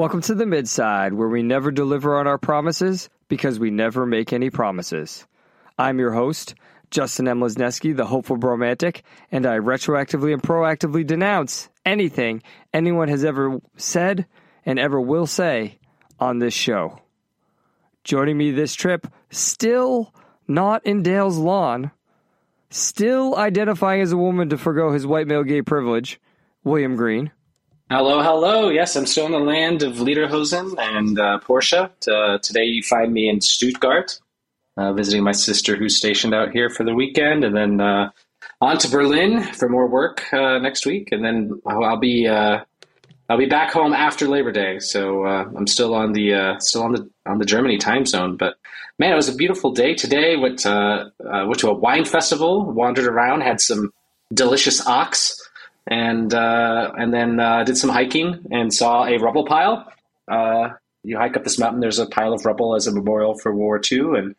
Welcome to the Midside, where we never deliver on our promises because we never make any promises. I'm your host, Justin M. Lesneski, the hopeful bromantic, and I retroactively and proactively denounce anything anyone has ever said and ever will say on this show. Joining me this trip, still not in Dale's lawn, still identifying as a woman to forego his white male gay privilege, William Green. Hello, hello. Yes, I'm still in the land of Lederhosen and uh, Porsche. Uh, today you find me in Stuttgart, uh, visiting my sister who's stationed out here for the weekend, and then uh, on to Berlin for more work uh, next week, and then I'll be uh, I'll be back home after Labor Day. So I'm still on the still on the on the Germany time zone. But man, it was a beautiful day today. Went went to a wine festival, wandered around, had some delicious ox, and and then did some hiking and saw a rubble pile you hike up this mountain. There's a pile of rubble as a memorial for World War II, and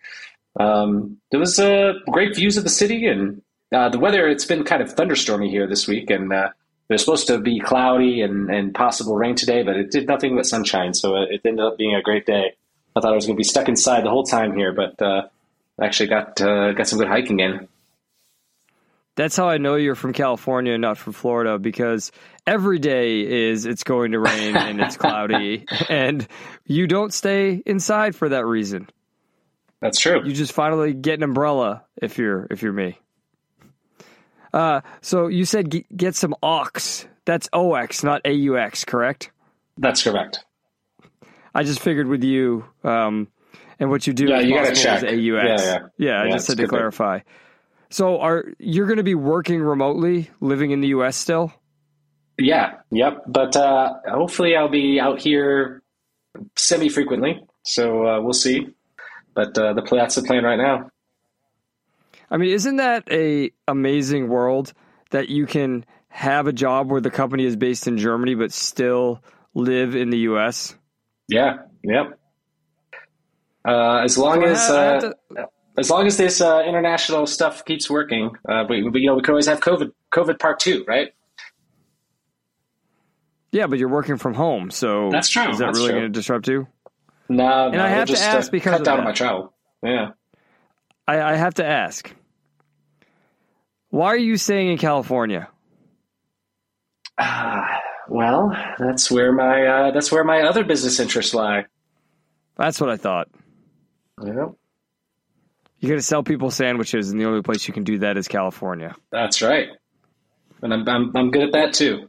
um, there was uh, great views of the city and uh, the weather. It's been kind of thunderstormy here this week, and uh, it was supposed to be cloudy and, and possible rain today, but it did nothing but sunshine. So it, ended up being a great day. I thought I was going to be stuck inside the whole time here, but uh, actually got uh, got some good hiking in. That's how I know you're from California, not from Florida, because every day is it's going to rain and it's cloudy, and you don't stay inside for that reason. That's true. You just finally get an umbrella if you're if you're me. Uh, so you said get, get some ox. That's ox, not aux, correct? That's correct. I just figured with you um, and what you do. Yeah, you got to check. AUX. Yeah, yeah. yeah, yeah I just had to clarify. So are you're going to be working remotely, living in the U.S. still? Yeah, yep. But uh, hopefully, I'll be out here semi frequently. So uh, we'll see. But uh, the that's the plan right now. I mean, isn't that a amazing world that you can have a job where the company is based in Germany but still live in the U.S.? Yeah. Yep. Uh, as long as uh, to... as long as this uh, international stuff keeps working, uh, we, we, you know we could always have COVID COVID part two, right? Yeah, but you're working from home, so that's true. Is that that's really going to disrupt you? No, and no, I have just, to ask uh, because cut down on my travel. Yeah, I, I have to ask. Why are you staying in California? Uh, well, that's where my uh, that's where my other business interests lie. That's what I thought. Yeah. You're going to sell people sandwiches, and the only place you can do that is California. That's right, and I'm I'm, I'm good at that too.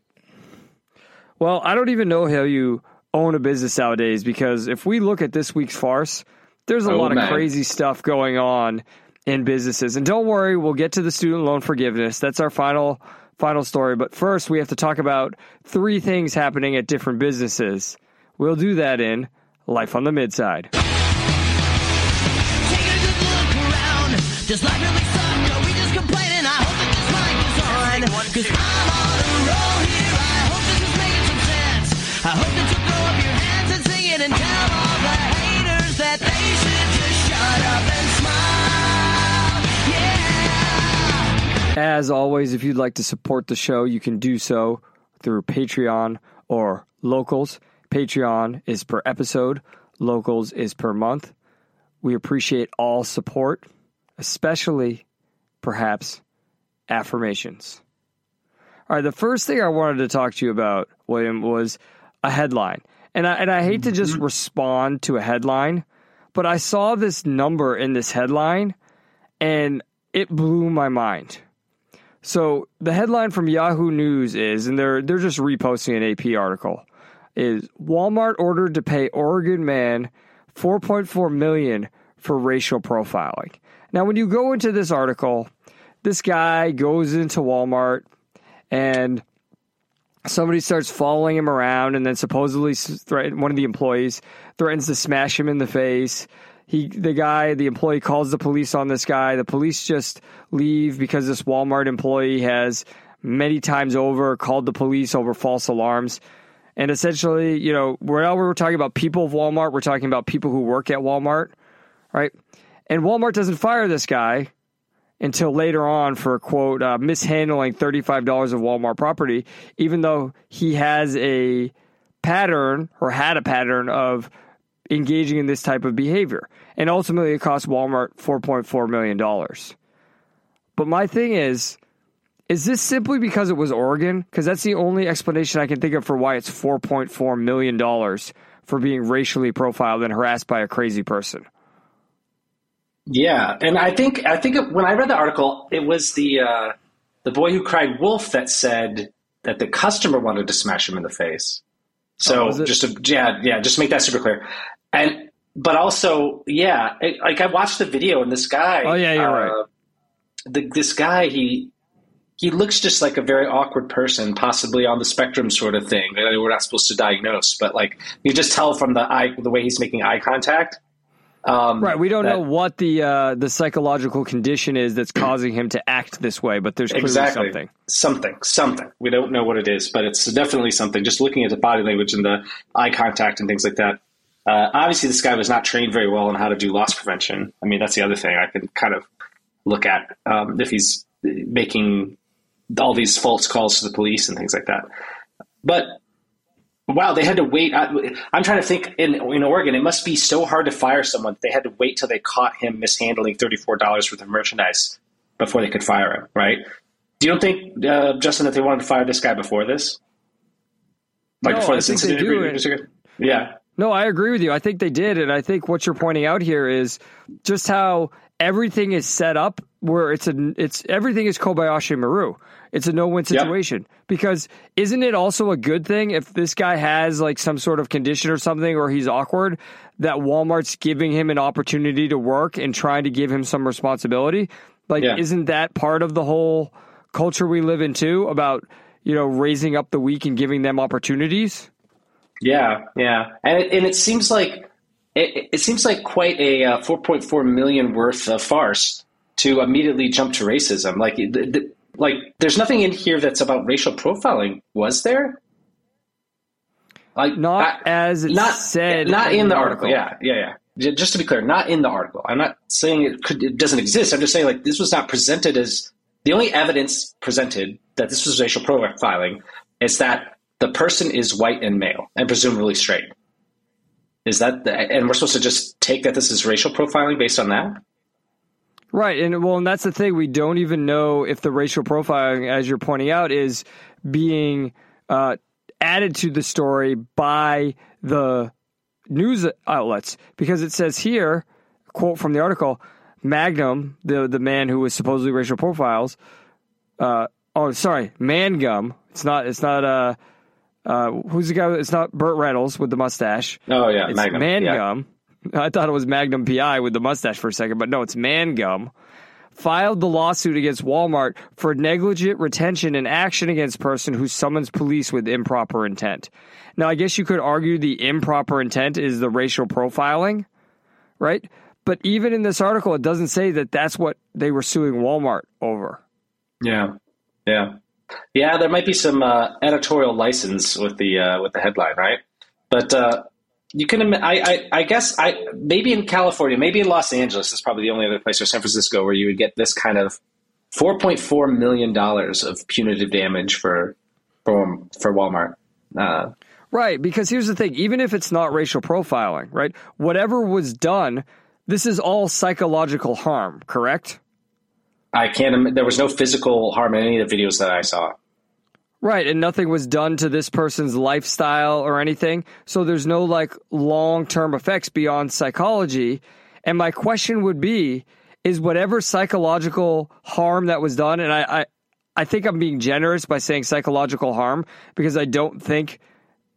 Well, I don't even know how you own a business nowadays because if we look at this week's farce, there's a Oh, lot man. of crazy stuff going on in businesses. And don't worry, we'll get to the student loan forgiveness. That's our final final story. But first, we have to talk about three things happening at different businesses. We'll do that in Life on the Midside. Around. Does life really suck? Are we just complaining? I hope that this mic is on. Cause I'm on a roll here. I hope this is making some sense. I hope that you'll throw up your hands and sing it and tell all the haters that they should just shut up and smile. Yeah. As always, if you'd like to support the show, you can do so through Patreon or Locals. Patreon is per episode, Locals is per month. We appreciate all support, especially perhaps affirmations. All right, the first thing I wanted to talk to you about, William, was a headline. And I, and I hate to mm-hmm. just respond to a headline, but I saw this number in this headline and it blew my mind. So the headline from Yahoo News is, and they're they're just reposting an AP article, is Walmart ordered to pay Oregon man 4.4 million for racial profiling. Now, when you go into this article, this guy goes into Walmart and somebody starts following him around, and then supposedly threaten, one of the employees threatens to smash him in the face. He, the guy, the employee calls the police on this guy. The police just leave because this Walmart employee has many times over called the police over false alarms. And essentially, you know, wherever we're talking about people of Walmart, we're talking about people who work at Walmart, right? And Walmart doesn't fire this guy until later on for quote uh, mishandling $35 of Walmart property, even though he has a pattern or had a pattern of engaging in this type of behavior. And ultimately, it cost Walmart $4.4 million. But my thing is, is this simply because it was Oregon? Because that's the only explanation I can think of for why it's $4.4 million for being racially profiled and harassed by a crazy person. Yeah, and I think I think when I read the article, it was the uh, the boy who cried wolf that said that the customer wanted to smash him in the face. So oh, just to yeah yeah just make that super clear, and but also yeah it, like I watched the video and this guy oh yeah you're uh, right the, this guy he he looks just like a very awkward person, possibly on the spectrum sort of thing. We're not supposed to diagnose, but like you just tell from the eye the way he's making eye contact um, right. We don't that, know what the uh, the psychological condition is that's causing him to act this way, but there's exactly. something. Something. Something. We don't know what it is, but it's definitely something. Just looking at the body language and the eye contact and things like that. Uh, obviously, this guy was not trained very well on how to do loss prevention. I mean, that's the other thing I can kind of look at um, if he's making all these false calls to the police and things like that. But Wow, they had to wait. I, am trying to think in in Oregon, it must be so hard to fire someone. They had to wait till they caught him mishandling thirty four dollars worth of merchandise before they could fire him. Right? Do you don't think, uh, Justin, that they wanted to fire this guy before this? Like no, before this incident? Yeah. No, I agree with you. I think they did, and I think what you're pointing out here is just how everything is set up where it's a it's everything is Kobayashi Maru. It's a no-win situation yep. because isn't it also a good thing if this guy has like some sort of condition or something or he's awkward that Walmart's giving him an opportunity to work and trying to give him some responsibility? Like yeah. isn't that part of the whole culture we live in too about, you know, raising up the weak and giving them opportunities? Yeah, yeah. And it, and it seems like it, it seems like quite a uh, 4.4 million worth of farce to immediately jump to racism. Like, the, the, like there's nothing in here that's about racial profiling, was there? Like not I, as not said, not in, in the article. article. Yeah, yeah, yeah. Just to be clear, not in the article. I'm not saying it could it doesn't exist. I'm just saying like this was not presented as the only evidence presented that this was racial profiling is that the person is white and male and presumably straight. Is that the, and we're supposed to just take that this is racial profiling based on that? Right, and well, and that's the thing. We don't even know if the racial profiling, as you're pointing out, is being uh, added to the story by the news outlets because it says here, quote from the article, Magnum, the the man who was supposedly racial profiles, uh, oh sorry, Mangum. It's not. It's not. Uh, uh, who's the guy? It's not Burt Reynolds with the mustache. Oh yeah, it's Magnum. Mangum. Yeah. I thought it was Magnum PI with the mustache for a second, but no, it's Mangum. Filed the lawsuit against Walmart for negligent retention and action against person who summons police with improper intent. Now, I guess you could argue the improper intent is the racial profiling, right? But even in this article, it doesn't say that that's what they were suing Walmart over. Yeah, yeah, yeah. There might be some uh, editorial license with the uh, with the headline, right? But uh, you can I, I, I guess I maybe in California, maybe in Los Angeles is probably the only other place or San Francisco where you would get this kind of four point four million dollars of punitive damage for for for Walmart. Uh, right, because here's the thing: even if it's not racial profiling, right? Whatever was done, this is all psychological harm. Correct? I can't. There was no physical harm in any of the videos that I saw. Right, and nothing was done to this person's lifestyle or anything. So there's no like long-term effects beyond psychology. And my question would be is whatever psychological harm that was done and I, I I think I'm being generous by saying psychological harm because I don't think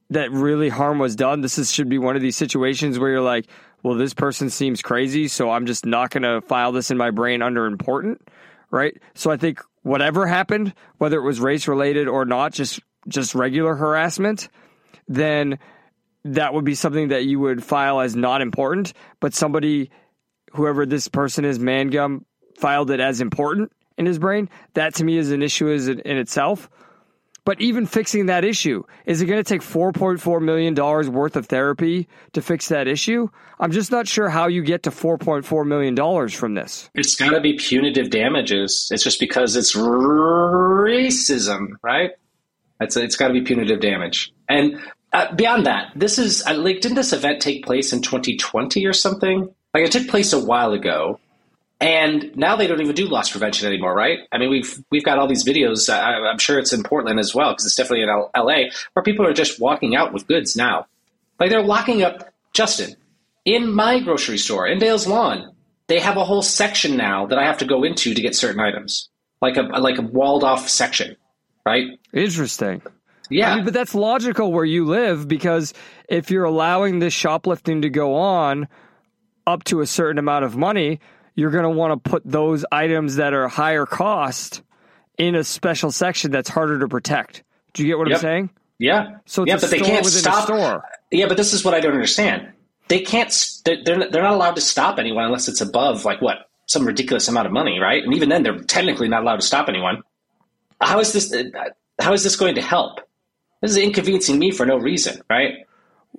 that really harm was done. This is, should be one of these situations where you're like, well, this person seems crazy, so I'm just not going to file this in my brain under important, right? So I think whatever happened, whether it was race related or not, just just regular harassment, then that would be something that you would file as not important. But somebody, whoever this person is, Mangum, filed it as important in his brain. That to me is an issue in itself. But even fixing that issue, is it going to take $4.4 million worth of therapy to fix that issue? I'm just not sure how you get to $4.4 million from this. It's got to be punitive damages. It's just because it's racism, right? It's, it's got to be punitive damage. And uh, beyond that, this is uh, like, didn't this event take place in 2020 or something? Like, it took place a while ago. And now they don't even do loss prevention anymore, right? I mean, we've we've got all these videos. I, am sure it's in Portland as well because it's definitely in L- L.A. where people are just walking out with goods now. Like they're locking up Justin in my grocery store in Dale's Lawn. They have a whole section now that I have to go into to get certain items, like a like a walled off section, right? Interesting. Yeah, I mean, but that's logical where you live because if you're allowing this shoplifting to go on up to a certain amount of money, you're going to want to put those items that are higher cost in a special section that's harder to protect. Do you get what yep. I'm saying? Yeah. So yeah, but they can't stop. Yeah, but this is what I don't understand. They can't. They're they're not allowed to stop anyone unless it's above like what some ridiculous amount of money, right? And even then, they're technically not allowed to stop anyone. How is this? Uh, how is this going to help? This is inconveniencing me for no reason, right?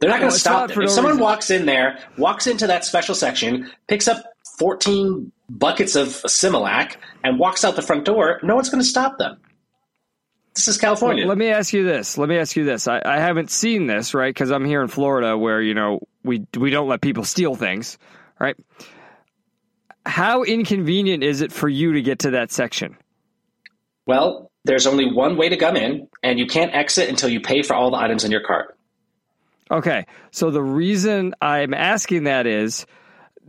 They're not going to stop. If no someone reason. walks in there, walks into that special section, picks up 14 buckets of Similac and walks out the front door, no one's going to stop them. This is California. Let me ask you this. Let me ask you this. I, I haven't seen this, right? Because I'm here in Florida where, you know, we, we don't let people steal things, right? How inconvenient is it for you to get to that section? Well, there's only one way to come in, and you can't exit until you pay for all the items in your cart. Okay. So the reason I'm asking that is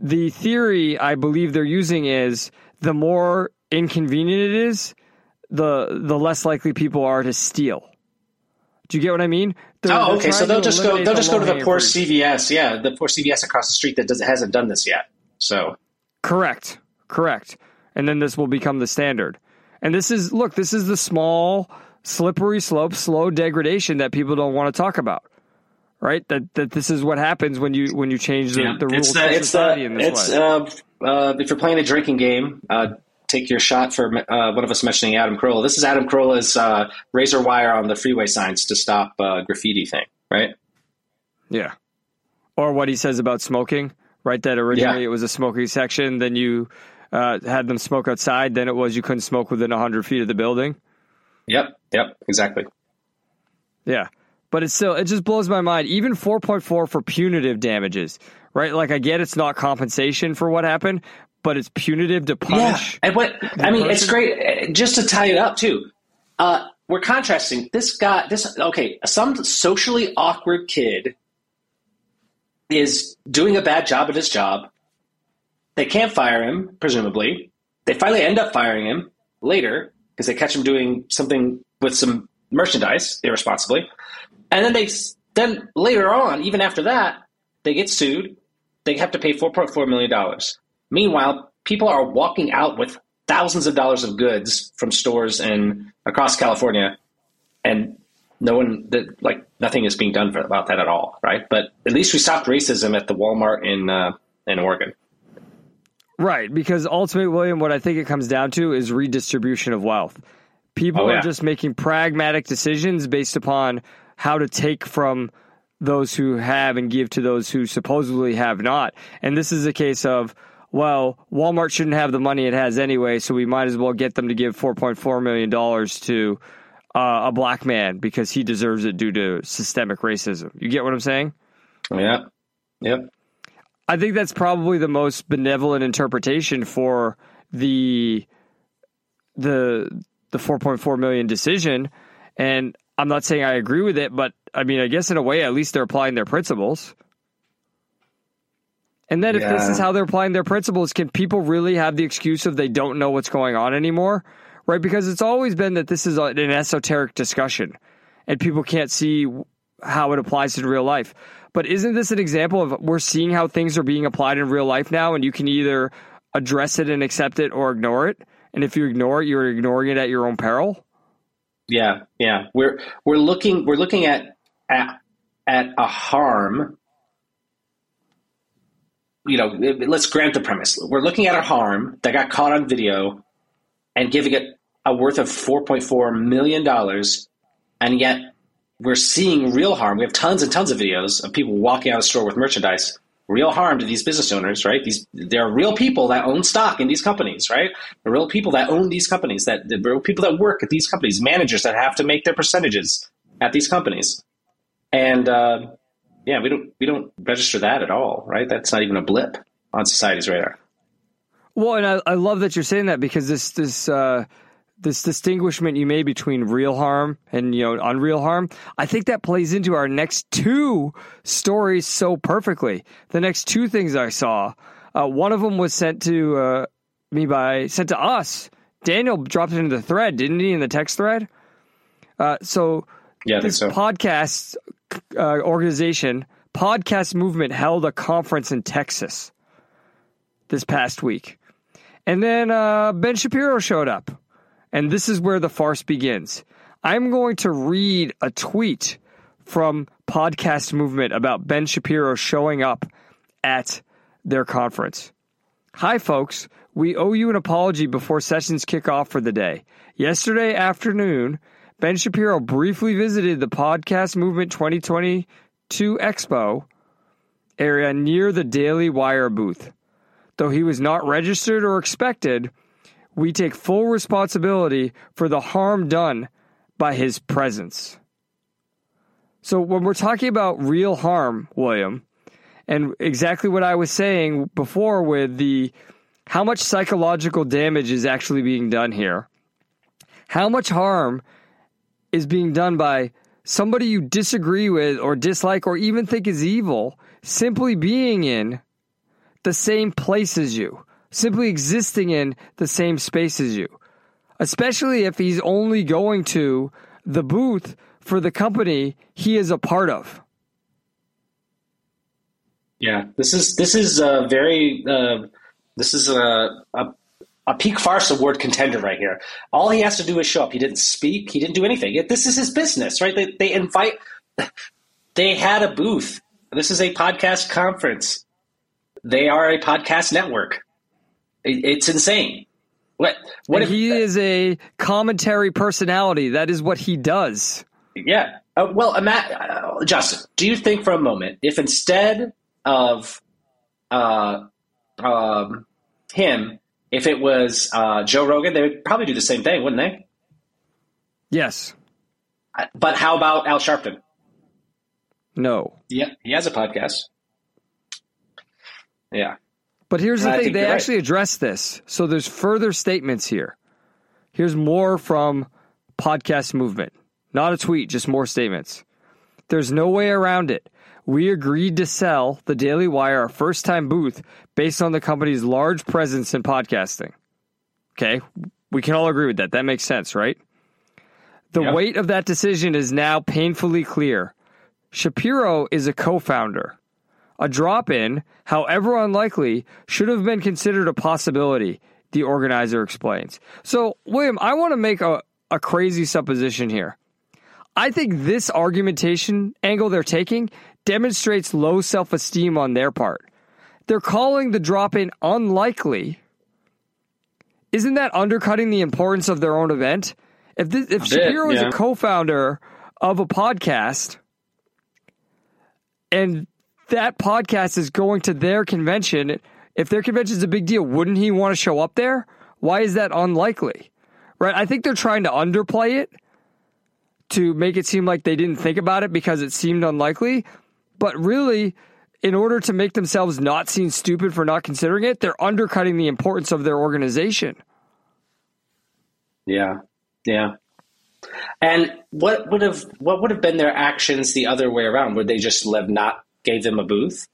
the theory I believe they're using is the more inconvenient it is, the the less likely people are to steal. Do you get what I mean? They're, oh, okay. So they'll just go. They'll just go to the poor CVS. Yeah, the poor CVS across the street that does, hasn't done this yet. So correct, correct. And then this will become the standard. And this is look. This is the small, slippery slope, slow degradation that people don't want to talk about right? That that this is what happens when you when you change the, yeah. the rules it's, uh, it's, society in this it's, way. Uh, uh, if you're playing a drinking game, uh, take your shot for uh, one of us mentioning Adam Carolla. This is Adam Carolla's uh, razor wire on the freeway signs to stop graffiti thing, right? Yeah. Or what he says about smoking, right? That originally yeah. it was a smoking section, then you had them smoke outside, then it was you couldn't smoke within 100 feet of the building. Yep, yep, exactly. Yeah but it's still it just blows my mind. Even 4.4 for punitive damages, right? Like I get it's not compensation for what happened, but it's punitive to punish. Yeah, and what I mean, person. it's great uh, just to tie it up too. Uh, we're contrasting this guy. This okay, some socially awkward kid is doing a bad job at his job. They can't fire him, presumably. They finally end up firing him later because they catch him doing something with some merchandise irresponsibly. And then they then later on, even after that, they get sued. They have to pay four point four million dollars. Meanwhile, people are walking out with thousands of dollars of goods from stores in across California, and no one that like nothing is being done for, about that at all, right? But at least we stopped racism at the Walmart in uh, in Oregon. Right, because ultimately, William, what I think it comes down to is redistribution of wealth. People oh, yeah. are just making pragmatic decisions based upon how to take from those who have and give to those who supposedly have not. And this is a case of, well, Walmart shouldn't have the money it has anyway, so we might as well get them to give $4.4 million to uh, a black man because he deserves it due to systemic racism. You get what I'm saying? Yeah. Yep. I think that's probably the most benevolent interpretation for the the the 4.4 million decision and I'm not saying I agree with it, but I mean, I guess in a way, at least they're applying their principles. And then, if yeah. this is how they're applying their principles, can people really have the excuse of they don't know what's going on anymore? Right? Because it's always been that this is an esoteric discussion and people can't see how it applies in real life. But isn't this an example of we're seeing how things are being applied in real life now, and you can either address it and accept it or ignore it? And if you ignore it, you're ignoring it at your own peril? Yeah, yeah. We're we're looking we're looking at at at a harm. You know, let's grant the premise. We're looking at a harm that got caught on video and giving it a worth of four point four million dollars, and yet we're seeing real harm. We have tons and tons of videos of people walking out of the store with merchandise real harm to these business owners, right? These there are real people that own stock in these companies, right? The real people that own these companies, that the real people that work at these companies, managers that have to make their percentages at these companies, and uh, yeah, we don't we don't register that at all, right? That's not even a blip on society's radar. Well, and I, I love that you're saying that because this this. Uh this distinguishment you made between real harm and you know unreal harm i think that plays into our next two stories so perfectly. The next two things i saw uh, one of them was sent to uh, me by sent to us. Daniel dropped it into the thread didn't he in the text thread? Uh, so yeah, this so. podcast uh, organization podcast movement held a conference in texas this past week. And then uh, ben shapiro showed up and this is where the farce begins. I'm going to read a tweet from Podcast Movement about Ben Shapiro showing up at their conference. Hi, folks. We owe you an apology before sessions kick off for the day. Yesterday afternoon, Ben Shapiro briefly visited the Podcast Movement 2022 Expo area near the Daily Wire booth. Though he was not registered or expected, we take full responsibility for the harm done by his presence. So when we're talking about real harm, William, and exactly what I was saying before with the how much psychological damage is actually being done here. How much harm is being done by somebody you disagree with or dislike or even think is evil simply being in the same place as you simply existing in the same space as you, especially if he's only going to the booth for the company he is a part of. Yeah, this is this is a very uh, this is a, a a peak farce award contender right here. All he has to do is show up. He didn't speak. He didn't do anything. This is his business, right? They, they invite. They had a booth. This is a podcast conference. They are a podcast network. It's insane. What? What if, he is a commentary personality? That is what he does. Yeah. Uh, well, uh, Justin, do you think for a moment if instead of uh, um, him, if it was uh, Joe Rogan, they would probably do the same thing, wouldn't they? Yes. Uh, but how about Al Sharpton? No. Yeah, he has a podcast. Yeah. But here's the thing: they actually right. address this. So there's further statements here. Here's more from podcast movement. Not a tweet, just more statements. There's no way around it. We agreed to sell the Daily Wire our first time booth based on the company's large presence in podcasting. Okay, we can all agree with that. That makes sense, right? The yep. weight of that decision is now painfully clear. Shapiro is a co founder. A drop in, however unlikely, should have been considered a possibility, the organizer explains. So, William, I want to make a, a crazy supposition here. I think this argumentation angle they're taking demonstrates low self esteem on their part. They're calling the drop in unlikely. Isn't that undercutting the importance of their own event? If this, if Shapiro yeah. is a co-founder of a podcast and that podcast is going to their convention, if their convention is a big deal, wouldn't he want to show up there? Why is that unlikely? Right? I think they're trying to underplay it to make it seem like they didn't think about it because it seemed unlikely. But really, in order to make themselves not seem stupid for not considering it, they're undercutting the importance of their organization. Yeah. Yeah. And what would have what would have been their actions the other way around? Would they just have not gave them a booth,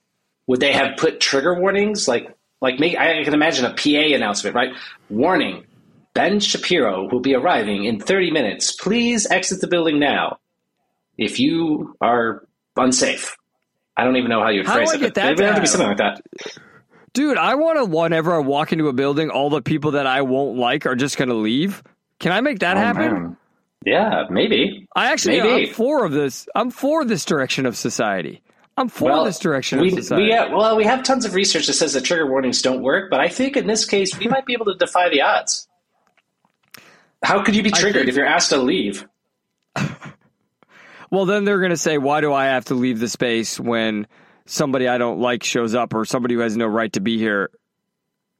would they have put trigger warnings like like? I can imagine a PA announcement, right? Warning: Ben Shapiro will be arriving in 30 minutes. Please exit the building now. If you are unsafe, I don't even know how you'd phrase it. Get that it would have to be something like that. Dude, I want to whenever I walk into a building, all the people that I won't like are just going to leave. Can I make that oh, happen? Man. Yeah, maybe. I actually Maybe. I'm for of this. I'm for this direction of society. I'm for this direction we. We, uh, well, we have tons of research that says that trigger warnings don't work, but I think in this case we might be able to defy the odds. How could you be triggered think- if you're asked to leave? Well, then they're going to say, why do I have to leave the space when somebody I don't like shows up or somebody who has no right to be here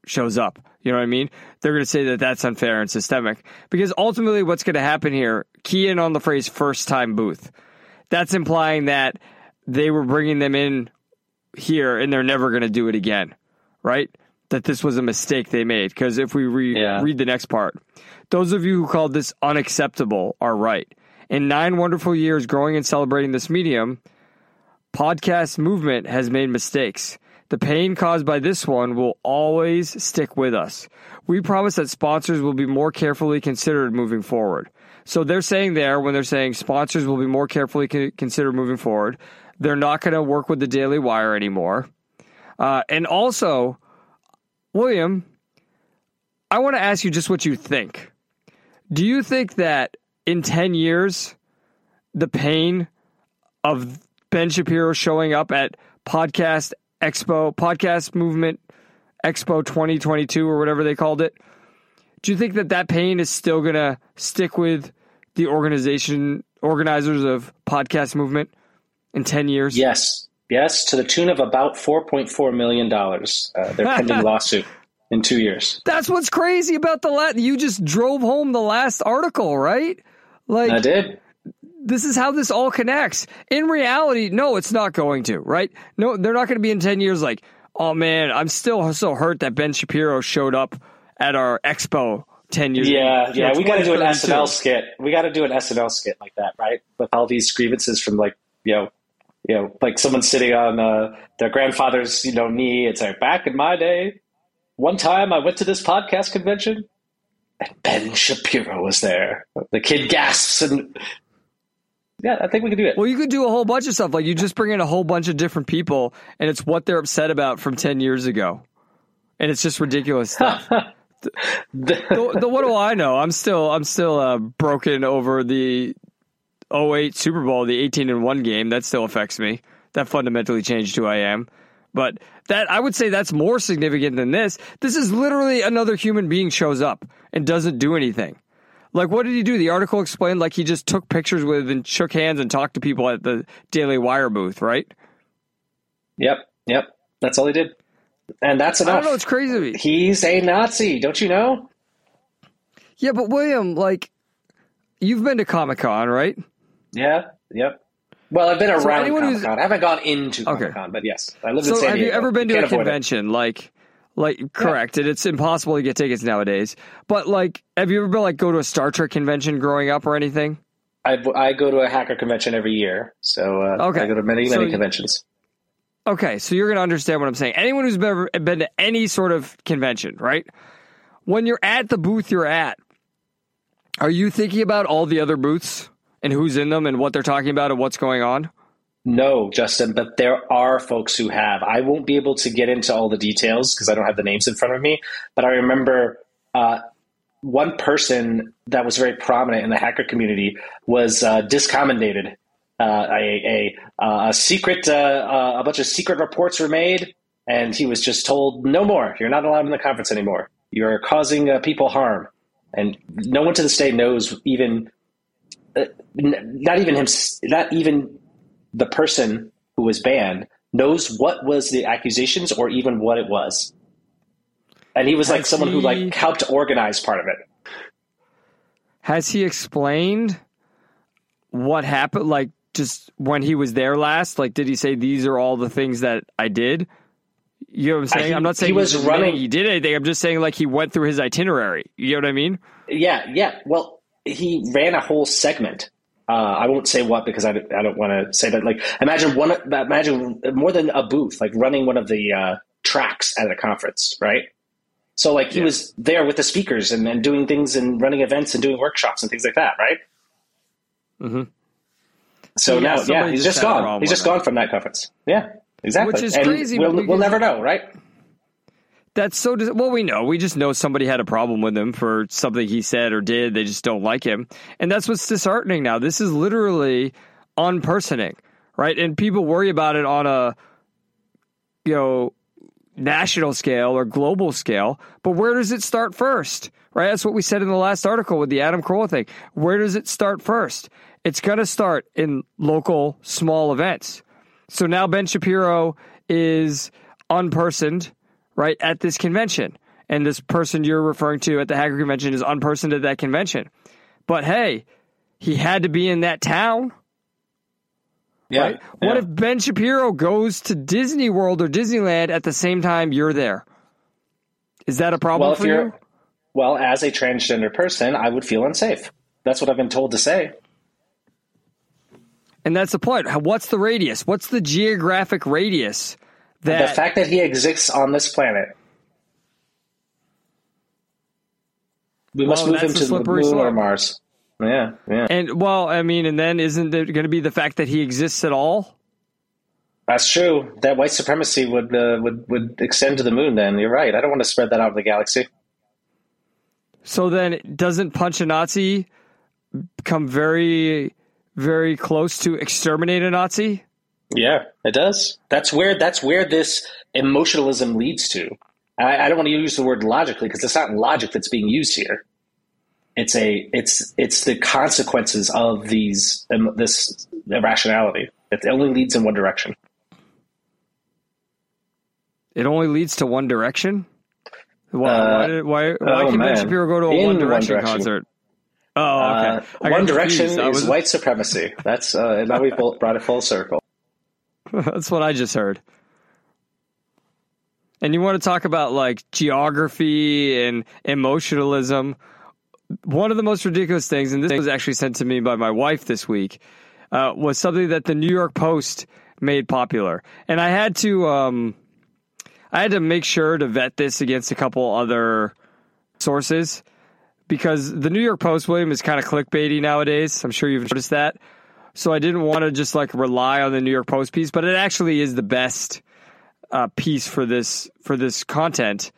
shows up? You know what I mean? They're going to say that that's unfair and systemic because ultimately what's going to happen here, key in on the phrase first time booth. That's implying that they were bringing them in here and they're never going to do it again, right? That this was a mistake they made. Because if we re- Yeah. read the next part, those of you who called this unacceptable are right. In nine wonderful years growing and celebrating this medium, podcast movement has made mistakes. The pain caused by this one will always stick with us. We promise that sponsors will be more carefully considered moving forward. So they're saying there, when they're saying sponsors will be more carefully considered moving forward, they're not going to work with the Daily Wire anymore. Uh, and also, William, I want to ask you just what you think. Do you think that in 10 years, the pain of Ben Shapiro showing up at Podcast Expo, Podcast Movement Expo 2022, or whatever they called it, do you think that that pain is still going to stick with the organization, organizers of Podcast Movement in 10 years? Yes, yes, to the tune of about four point four million dollars. Uh, their pending lawsuit in two years. That's what's crazy about the last. You just drove home the last article, right? Like, I did. this is how this all connects. In reality, no, it's not going to, right? No, they're not going to be in 10 years like, oh man, I'm still so hurt that Ben Shapiro showed up at our expo 10 years ago. Yeah, yeah. We got to do an 2032. SNL skit. We got to do an SNL skit like that, right? With all these grievances from like, you know, you know, like someone sitting on uh, their grandfather's, you know, knee. It's like back in my day, one time I went to this podcast convention, and Ben Shapiro was there. The kid gasps, and yeah, I think we could do it. Well, you could do a whole bunch of stuff. Like you just bring in a whole bunch of different people and it's what they're upset about from 10 years ago. And it's just ridiculous stuff. the, the, what do I know? I'm still I'm still uh, broken over the 08 Super Bowl, the 18 and 1 game. That still affects me. That fundamentally changed who I am. But that I would say that's more significant than this. This is literally another human being shows up and doesn't do anything. Like what did he do? The article explained like he just took pictures with and shook hands and talked to people at the Daily Wire booth, right? Yep, yep. That's all he did, and that's I enough. don't know, it's crazy. He's a Nazi, don't you know? Yeah, but William, like you've been to Comic Con, right? Yeah, yep. Well, I've been So around Comic Con. I haven't gone into Okay. Comic Con, but yes, I live in So San have you ever been to a avoid it. convention? Like, like correct, and it's impossible to get tickets nowadays. But like, have you ever been like go to a Star Trek convention growing up or anything? I, I go to a hacker convention every year, so uh, Okay. I go to many many you- conventions. Okay, so you're going to understand what I'm saying. Anyone who's ever been to any sort of convention, right? When you're at the booth you're at, are you thinking about all the other booths and who's in them and what they're talking about and what's going on? No, Justin, but there are folks who have. I won't be able to get into all the details because I don't have the names in front of me. But I remember uh, one person that was very prominent in the hacker community was uh, discommendated. Uh, a, a, uh, a secret, uh, uh, a bunch of secret reports were made, and he was just told, "No more. You're not allowed in the conference anymore. You're causing people harm." And no one to this day knows even, Uh, not even him, not even the person who was banned knows what was the accusations or even what it was. And he was like Has someone who like helped organize part of it. Has he explained what happened? Like, just when he was there last, like, did he say these are all the things that I did? You know what I'm uh, saying? he- I'm not saying he was running- He did anything. I'm just saying like he went through his itinerary. You know what I mean? Yeah, yeah. Well, he ran a whole segment. Uh, I won't say what because I, don't- I don't want to say that. Like, imagine one, imagine more than a booth, like running one of the uh, tracks at a conference, right? So, like, he Yeah. was there with the speakers and, and doing things and running events and doing workshops and things like that, right? Mm-hmm. So Yeah, now, yeah, he's just just had a gone. He's just gone from that conference. Yeah, exactly. Which is and crazy We'll, we'll never know, right? That's so. Dis- well, we know. We just know somebody had a problem with him for something he said or did. They just don't like him, and that's what's disheartening. Now, this is literally unpersoning, right? And people worry about it on a, you know, national scale or global scale. But where does it start first? Right? That's what we said in the last article with the Adam Carolla thing. Where does it start first? It's going to start in local small events. So now Ben Shapiro is unpersoned, right, at this convention. And this person you're referring to at the Hacker convention is unpersoned at that convention. But hey, he had to be in that town. Yeah. Right? What if Ben Shapiro goes to Disney World or Disneyland at the same time you're there? Is that a problem well, for you're well, as a transgender person, I would feel unsafe. That's what I've been told to say. And that's the point. What's the radius? What's the geographic radius that the fact that he exists on this planet. We must Well, move him to the moon or. Mars. Yeah, yeah. and well, I mean, and then isn't it going to be the fact that he exists at all? That's true. That white supremacy would uh, would would extend to the moon. Then you're right. I don't want to spread that out in the galaxy. So then, doesn't punch a Nazi come very, very close to exterminate a Nazi? Yeah, it does. That's where that's where this emotionalism leads to. I, I don't want to use the word logically because it's not logic that's being used here. It's a it's it's the consequences of these um, this irrationality. It only leads in one direction. It only leads to one direction. Why? Uh, why, did, why, why oh, can Ben. Shapiro go to a In One Direction, Direction. concert? Oh, okay. Uh, one direction confused. Is was- white supremacy. That's uh, now we've brought it full circle. That's what I just heard. And you want to talk about like geography and emotionalism. One of the most ridiculous things, and this was actually sent to me by my wife this week, uh, was something that the New York Post made popular. And I had to, um, I had to make sure to vet this against a couple other sources because the New York Post, William, is kind of clickbaity nowadays. I'm sure you've noticed that. So I didn't want to just like rely on the New York Post piece, but it actually is the best uh, piece for this for this content.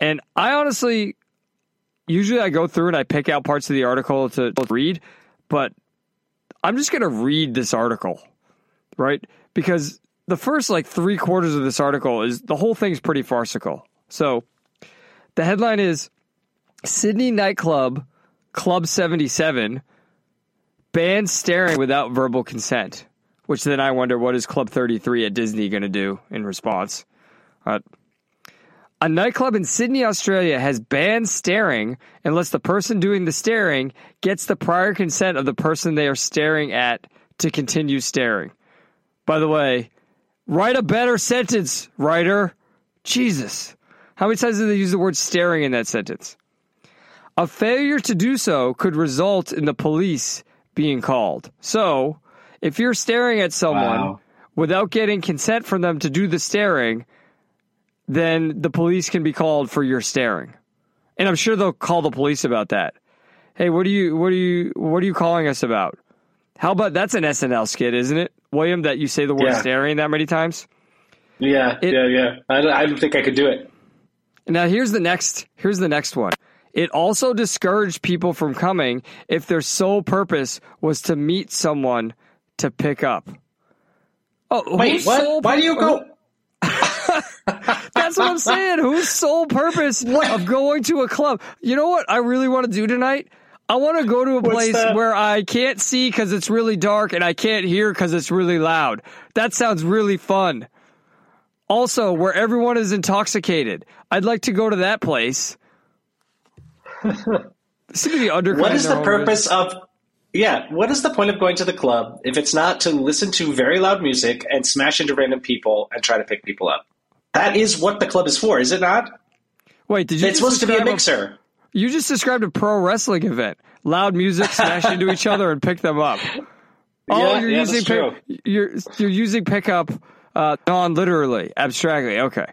And I honestly, usually I go through and I pick out parts of the article to, read, but I'm just going to read this article, right? Because the first like three quarters of this article is the whole thing's pretty farcical. So the headline is Sydney nightclub Club 77 bans staring without verbal consent. Which then I wonder what is Club 33 at Disney going to do in response. Uh, a nightclub in Sydney, Australia has banned staring unless the person doing the staring gets the prior consent of the person they are staring at to continue staring. By the way, write a better sentence, writer. Jesus. How many times did they use the word staring in that sentence? A failure to do so could result in the police being called. So, if you're staring at someone Wow. without getting consent from them to do the staring, then the police can be called for your staring. And I'm sure they'll call the police about that. Hey, what are you what are you what are you calling us about? How about that's an SNL skit, isn't it? William, that you say the word Yeah. staring that many times? Yeah, It- yeah, yeah. I don't, I don't think I could do it. Now here's the next here's the next one. It also discouraged people from coming if their sole purpose was to meet someone to pick up. Oh, Wait, what? sole Why do you go? That's what I'm saying. Whose sole purpose of going to a club? You know what I really want to do tonight? I want to go to a What's place that? where I can't see because it's really dark and I can't hear because it's really loud. That sounds really fun. Also, where everyone is intoxicated. I'd like to go to that place. Seem to be undercutting What is the purpose of? Yeah, what is the point of going to the club if it's not to listen to very loud music and smash into random people and try to pick people up? That is what the club is for, is it not? Wait, did you It's supposed to be a mixer. You just described a pro wrestling event. Loud music, smash into each other, and pick them up. Oh, Yeah, you're yeah, using that's pick, you're you're using pickup uh, non literally, abstractly. Okay,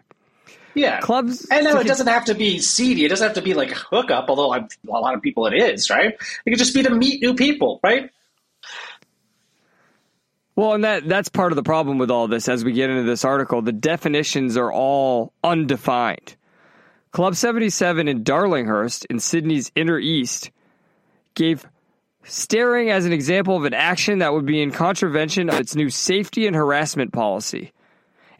Yeah. clubs. And no, it doesn't have to be seedy. It doesn't have to be like a hookup, although I'm, a lot of people it is, right? It could just be to meet new people, right? Well, and that that's part of the problem with all this. As we get into this article, the definitions are all undefined. Club 77 in Darlinghurst in Sydney's Inner East gave staring as an example of an action that would be in contravention of its new safety and harassment policy.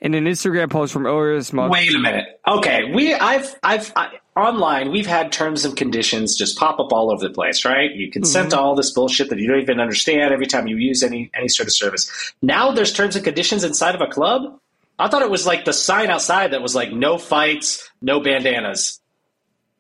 In an Instagram post from earlier this month, Wait a minute. Okay, we I've I've I, online we've had terms and conditions just pop up all over the place, right? You consent to mm-hmm. all this bullshit that you don't even understand every time you use any any sort of service. Now there's terms and conditions inside of a club. I thought it was like the sign outside that was like no fights, no bandanas,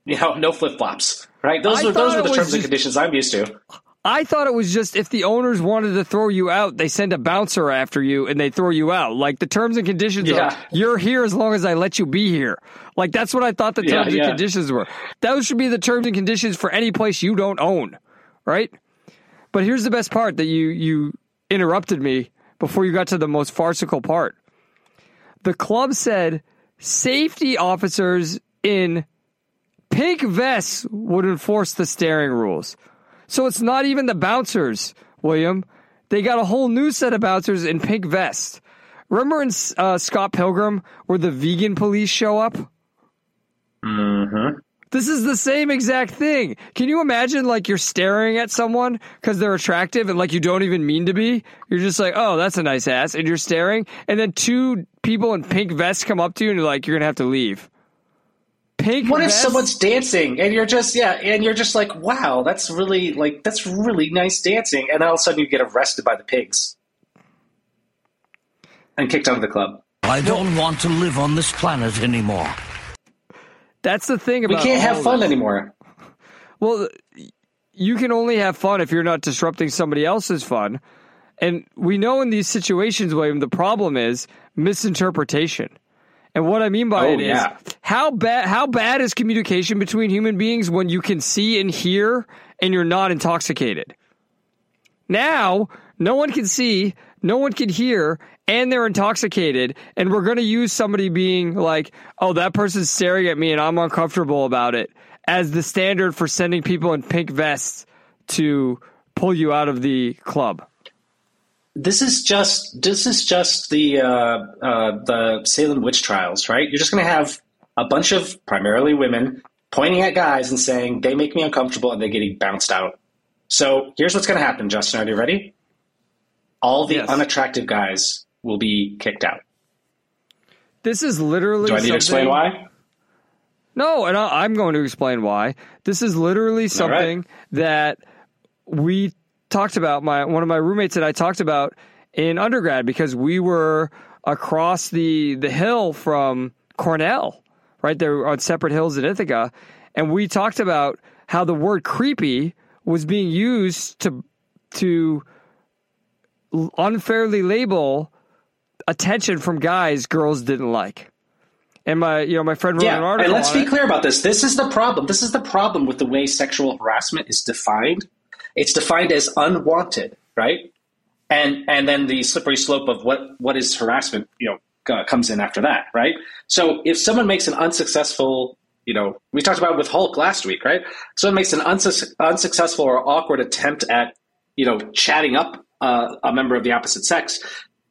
you know, no flip flops. Right? Those I are those are the terms and conditions I'm used to. I thought it was just if the owners wanted to throw you out, they send a bouncer after you and they throw you out. Like the terms and conditions Yeah. are you're here as long as I let you be here. Like that's what I thought the Yeah, terms and conditions were. Those should be the terms and conditions for any place you don't own, right? But here's the best part that you you interrupted me before you got to the most farcical part. The club said safety officers in pink vests would enforce the staring rules. So it's not even the bouncers, William. They got a whole new set of bouncers in pink vests. Remember in uh, Scott Pilgrim where the vegan police show up? Mm-hmm. This is the same exact thing. Can you imagine like you're staring at someone because they're attractive and like you don't even mean to be? You're just like, oh, that's a nice ass. And you're staring. And then two people in pink vests come up to you and you're like, you're going to have to leave. Pink What if vests? someone's dancing and you're just yeah, and you're just like, wow, that's really like that's really nice dancing, and then all of a sudden you get arrested by the pigs and kicked out of the club. I don't want to live on this planet anymore. That's the thing about We can't have fun this. anymore. Well, you can only have fun if you're not disrupting somebody else's fun. And we know in these situations, William, the problem is misinterpretation. And what I mean by Oh, it is yeah. how bad how bad is communication between human beings when you can see and hear and you're not intoxicated? Now, no one can see, no one can hear, and they're intoxicated, and we're going to use somebody being like, "Oh, that person's staring at me and I'm uncomfortable about it." As the standard for sending people in pink vests to pull you out of the club. This is just this is just the uh, uh, the Salem witch trials, right? You're just going to have a bunch of primarily women pointing at guys and saying they make me uncomfortable, and they're getting bounced out. So here's what's going to happen, Justin. Are you ready? All the Yes. unattractive guys will be kicked out. This is literally. Do I need to explain why? No, and I- I'm going to explain why. This is literally something that we talked about. My one of my roommates and I talked about in undergrad because we were across the the hill from Cornell, right there on separate hills in Ithaca, and we talked about how the word creepy was being used to to unfairly label attention from guys girls didn't like. And my, you know, my friend wrote an article. and let's be it. clear about this. This is the problem. This is the problem with the way sexual harassment is defined. It's defined as unwanted, right? And and then the slippery slope of what what is harassment, you know, uh, comes in after that, right? So if someone makes an unsuccessful, you know, we talked about it with Hulk last week, right? Someone makes an unsuccessful or awkward attempt at, you know, chatting up uh, a member of the opposite sex.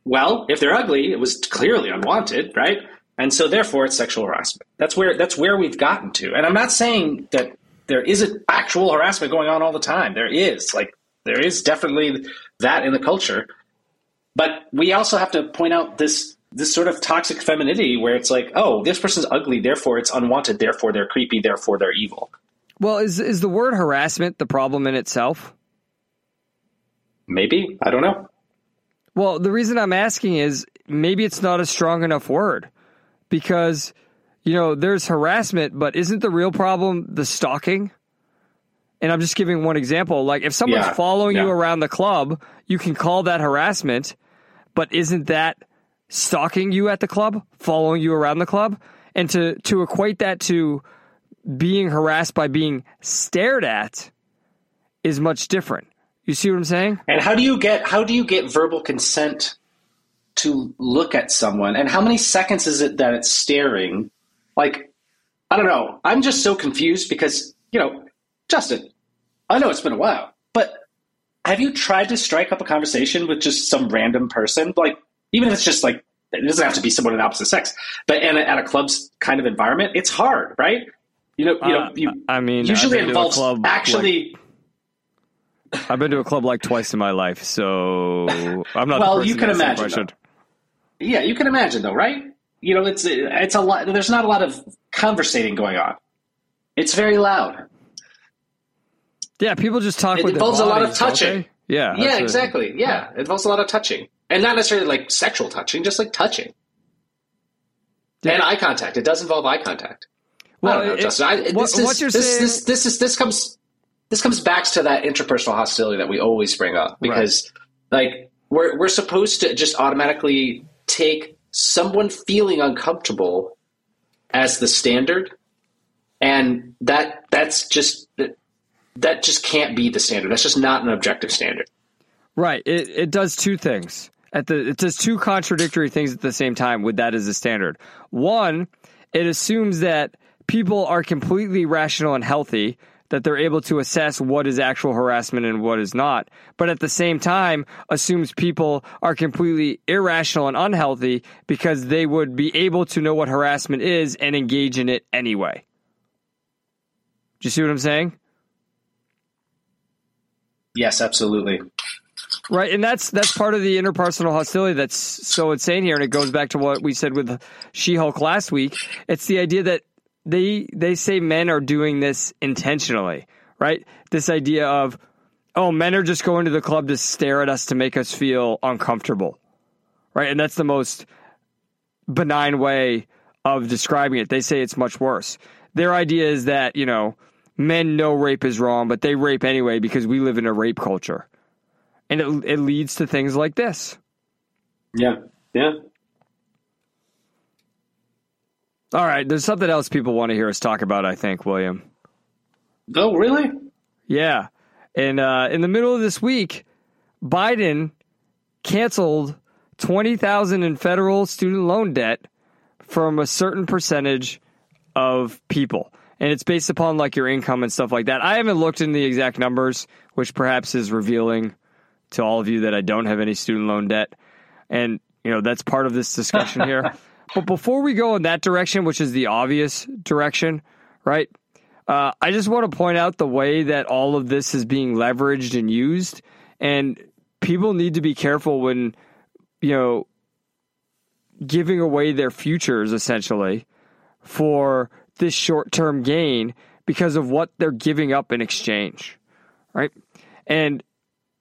Well, if they're ugly, it was clearly unwanted, right? And so therefore it's sexual harassment. That's where that's where we've gotten to. And I'm not saying that there isn't actual harassment going on all the time. There is. Like there is definitely that in the culture. But we also have to point out this this sort of toxic femininity where it's like, oh, this person's ugly, therefore it's unwanted, therefore they're creepy, therefore they're evil. Well, is is the word harassment the problem in itself? Maybe. I don't know. Well, the reason I'm asking is maybe it's not a strong enough word because you know there's harassment, but isn't the real problem the stalking? And I'm just giving one example. Like if someone's Yeah, following you around the club, you can call that harassment, but isn't that stalking you at the club, following you around the club? And to to equate that to being harassed by being stared at is much different. You see what I'm saying? And how do you get how do you get verbal consent to look at someone? And how many seconds is it that it's staring? Like, I don't know. I'm just so confused because, you know, Justin, I know it's been a while, but have you tried to strike up a conversation with just some random person? Like, even if it's just like it doesn't have to be someone of the opposite sex, but and at a club's kind of environment, it's hard, right? You know, you know, Uh, you I mean, usually I've been to a involves club, actually. I've been to a club like twice in my life, so I'm not. Well, the you can to ask that imagine. Yeah, you can imagine though, right? You know, it's it's a lot. There's not a lot of conversating going on. It's very loud. Yeah, people just talk It with their involves a lot of touching. Yeah, yeah, exactly. Yeah, it involves a lot of touching, and not necessarily like sexual touching, just like touching and eye contact. It does involve eye contact. Well, I don't know, it- Justin. I, what- this, is, this, saying- this, this is this comes this comes back to that interpersonal hostility that we always bring up because like we're we're supposed to just automatically take someone feeling uncomfortable as the standard, and that that's just that just can't be the standard. That's just not an objective standard. Right. It it does two things. At the it does two contradictory things at the same time with that as a standard. One, it assumes that people are completely rational and healthy, that they're able to assess what is actual harassment and what is not. But at the same time, assumes people are completely irrational and unhealthy because they would be able to know what harassment is and engage in it anyway. Do you see what I'm saying? Yes, absolutely. Right, and that's that's part of the interpersonal hostility that's so insane here, and it goes back to what we said with She-Hulk last week. It's the idea that they they say men are doing this intentionally, right? This idea of oh, men are just going to the club to stare at us to make us feel uncomfortable, right? And that's the most benign way of describing it. They say it's much worse. Their idea is that you know men know rape is wrong, but they rape anyway because we live in a rape culture and it, it leads to things like this. Yeah, yeah. All right, there's something else people want to hear us talk about. I think, William. Oh, really? Yeah, and uh, in the middle of this week, Biden canceled twenty thousand in federal student loan debt from a certain percentage of people, and it's based upon like your income and stuff like that. I haven't looked into the exact numbers, which perhaps is revealing to all of you that I don't have any student loan debt, and you know that's part of this discussion here. but before we go in that direction, which is the obvious direction, right? Uh, I just want to point out the way that all of this is being leveraged and used, and people need to be careful when, you know, giving away their futures essentially for this short term gain because of what they're giving up in exchange, right? And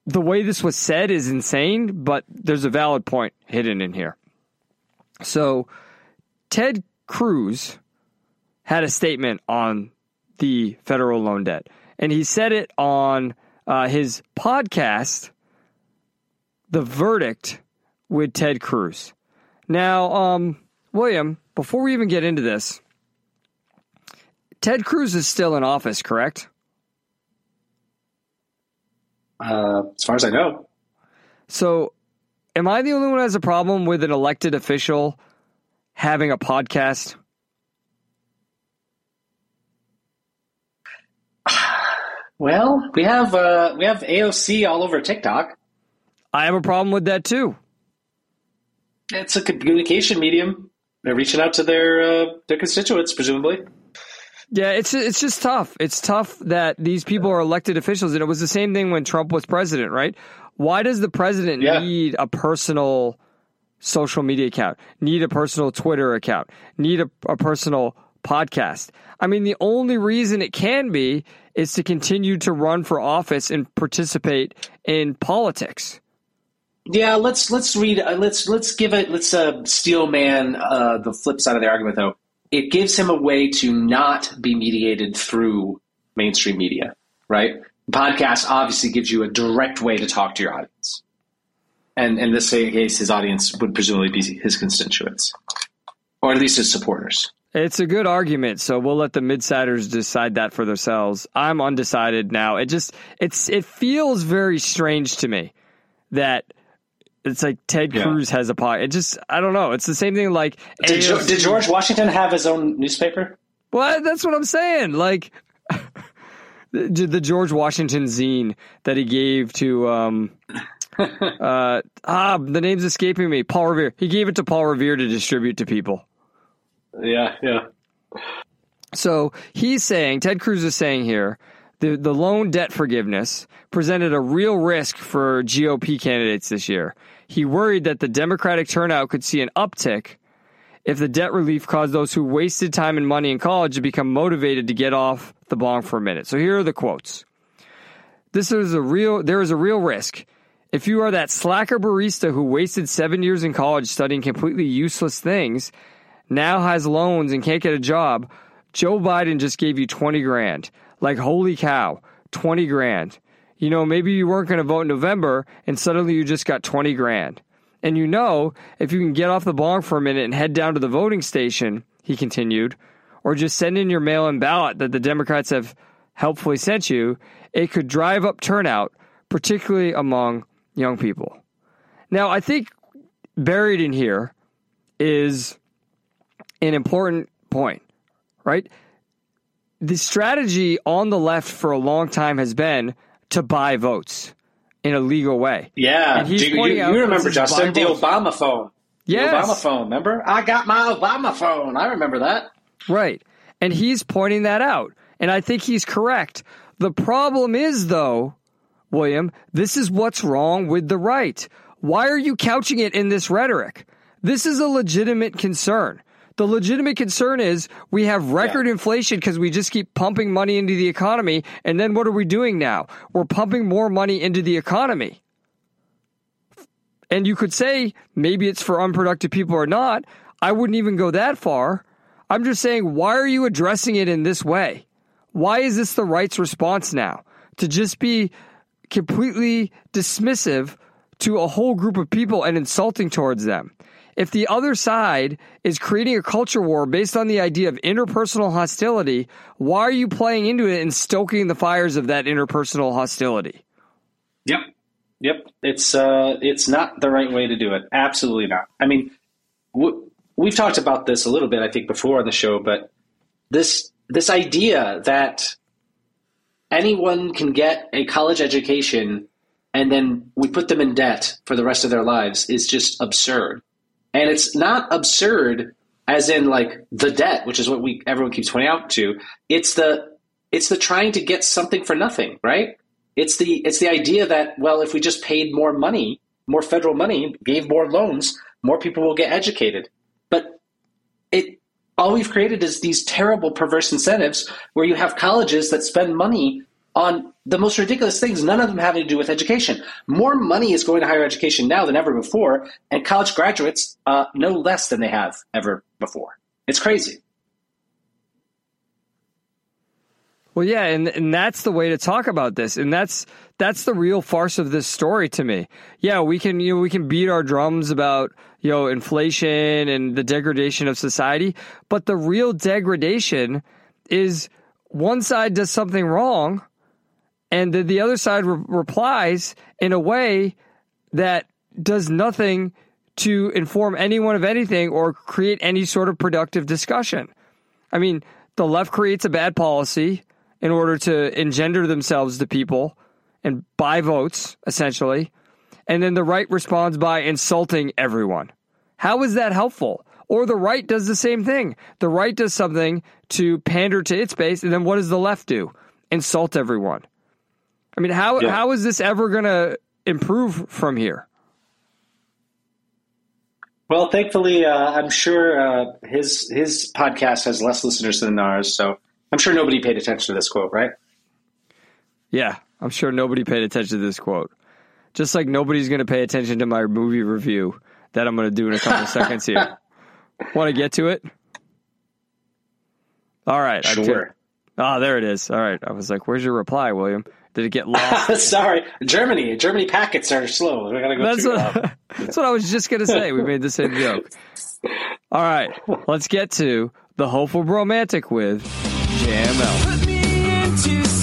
the way this was said is insane, but there's a valid point hidden in here. So, Ted Cruz had a statement on the federal loan debt, and he said it on uh, his podcast, The Verdict with Ted Cruz. Now, um, William, before we even get into this, Ted Cruz is still in office, correct? Uh, as far as I know. So, am I the only one who has a problem with an elected official having a podcast? Well, we have uh, we have AOC all over TikTok. I have a problem with that too. It's a communication medium. They're reaching out to their uh, their constituents, presumably. Yeah, it's it's just tough. It's tough that these people are elected officials, and it was the same thing when Trump was president, right? Why does the president Yeah. need a personal social media account? Need a personal Twitter account? Need a, a personal podcast? I mean, the only reason it can be is to continue to run for office and participate in politics. Yeah, let's let's read. Uh, let's let's give it. Let's uh, steel man uh, the flip side of the argument, though. It gives him a way to not be mediated through mainstream media, right? Podcast obviously gives you a direct way to talk to your audience, and in this case, his audience would presumably be his constituents, or at least his supporters. It's a good argument, so we'll let the midsiders decide that for themselves. I'm undecided now. It just it's it feels very strange to me that it's like Ted Yeah. Cruz has a pot. It just I don't know. It's the same thing like Did, AOC did George Washington have his own newspaper? Well, that's what I'm saying. Like the, the George Washington zine that he gave to um uh, ah, the name's escaping me. Paul Revere. He gave it to Paul Revere to distribute to people. Yeah, yeah. So he's saying, Ted Cruz is saying here, the, the loan debt forgiveness presented a real risk for GOP candidates this year. He worried that the Democratic turnout could see an uptick if the debt relief caused those who wasted time and money in college to become motivated to get off the bong for a minute. So here are the quotes. This is a real there is a real risk. If you are that slacker barista who wasted 7 years in college studying completely useless things, now has loans and can't get a job, Joe Biden just gave you 20 grand. Like holy cow, 20 grand. You know, maybe you weren't going to vote in November and suddenly you just got 20 grand. And you know, if you can get off the bong for a minute and head down to the voting station, he continued, or just send in your mail in ballot that the Democrats have helpfully sent you, it could drive up turnout, particularly among young people. Now, I think buried in here is an important point, right? The strategy on the left for a long time has been to buy votes in a legal way. Yeah. Do you, you remember, Justin, the Obama phone. Yes. The Obama phone, remember? I got my Obama phone. I remember that. Right. And he's pointing that out. And I think he's correct. The problem is, though, William, this is what's wrong with the right. Why are you couching it in this rhetoric? This is a legitimate concern. The legitimate concern is we have record inflation because we just keep pumping money into the economy. And then what are we doing now? We're pumping more money into the economy. And you could say maybe it's for unproductive people or not. I wouldn't even go that far. I'm just saying, why are you addressing it in this way? Why is this the right's response now? To just be completely dismissive to a whole group of people and insulting towards them. If the other side is creating a culture war based on the idea of interpersonal hostility, why are you playing into it and stoking the fires of that interpersonal hostility? Yep. Yep. It's uh, it's not the right way to do it. Absolutely not. I mean, we've talked about this a little bit, I think, before on the show, but this this idea that anyone can get a college education and then we put them in debt for the rest of their lives is just absurd. And it's not absurd as in like the debt, which is what we everyone keeps pointing out to. It's the it's the trying to get something for nothing, right? It's the it's the idea that well, if we just paid more money, more federal money, gave more loans, more people will get educated. All we've created is these terrible perverse incentives where you have colleges that spend money on the most ridiculous things, none of them having to do with education. More money is going to higher education now than ever before, and college graduates uh, no less than they have ever before. It's crazy. Well, yeah, and and that's the way to talk about this, and that's that's the real farce of this story to me. Yeah, we can you know we can beat our drums about you know inflation and the degradation of society, but the real degradation is one side does something wrong, and then the other side re- replies in a way that does nothing to inform anyone of anything or create any sort of productive discussion. I mean, the left creates a bad policy in order to engender themselves to people and buy votes, essentially. And then the right responds by insulting everyone. How is that helpful? Or the right does the same thing. The right does something to pander to its base, and then what does the left do? Insult everyone. I mean, how Yeah. how is this ever going to improve from here? Well, thankfully, uh, I'm sure uh, his his podcast has less listeners than ours, so I'm sure nobody paid attention to this quote, right? Yeah, I'm sure nobody paid attention to this quote. Just like nobody's going to pay attention to my movie review that I'm going to do in a couple of seconds here. Want to get to it? All right. I Sure. Ah, there it is. All right. I was like, "Where's your reply, William? Did it get lost?" Sorry, Germany. Germany packets are slow. We're gonna go that's what, that's what I was just going to say. We made the same joke. All right. Let's get to the hopeful romantic with JML.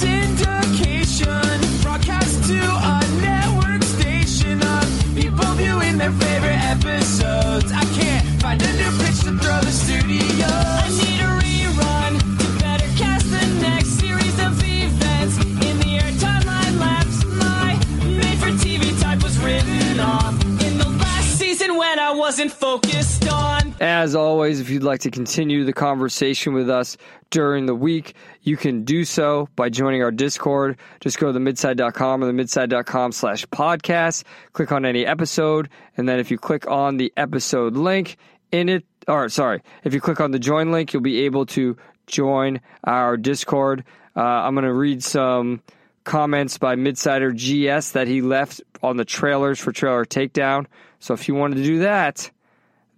As always, if you'd like to continue the conversation with us during the week, you can do so by joining our Discord. Just go to themidside.com or themidside.com slash podcast. Click on any episode. And then if you click on the episode link in it, or sorry, if you click on the join link, you'll be able to join our Discord. Uh, I'm going to read some comments by Midsider GS that he left on the trailers for Trailer Takedown. So if you wanted to do that,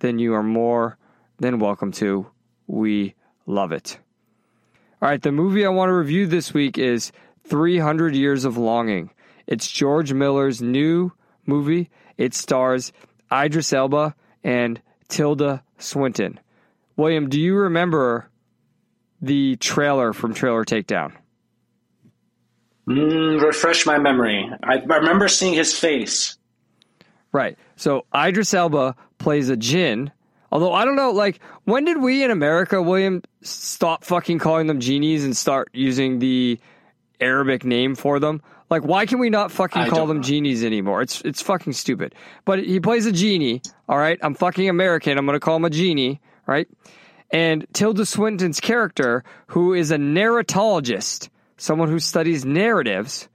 then you are more than welcome to. We love it. All right, the movie I want to review this week is 300 Years of Longing. It's George Miller's new movie. It stars Idris Elba and Tilda Swinton. William, do you remember the trailer from Trailer Takedown? Mm, refresh my memory. I, I remember seeing his face. Right. So Idris Elba plays a jinn. Although I don't know, like, when did we in America, William, stop fucking calling them genies and start using the Arabic name for them? Like, why can we not fucking call them know. genies anymore? It's it's fucking stupid. But he plays a genie. All right, I'm fucking American. I'm gonna call him a genie. Right. And Tilda Swinton's character, who is a narratologist, someone who studies narratives,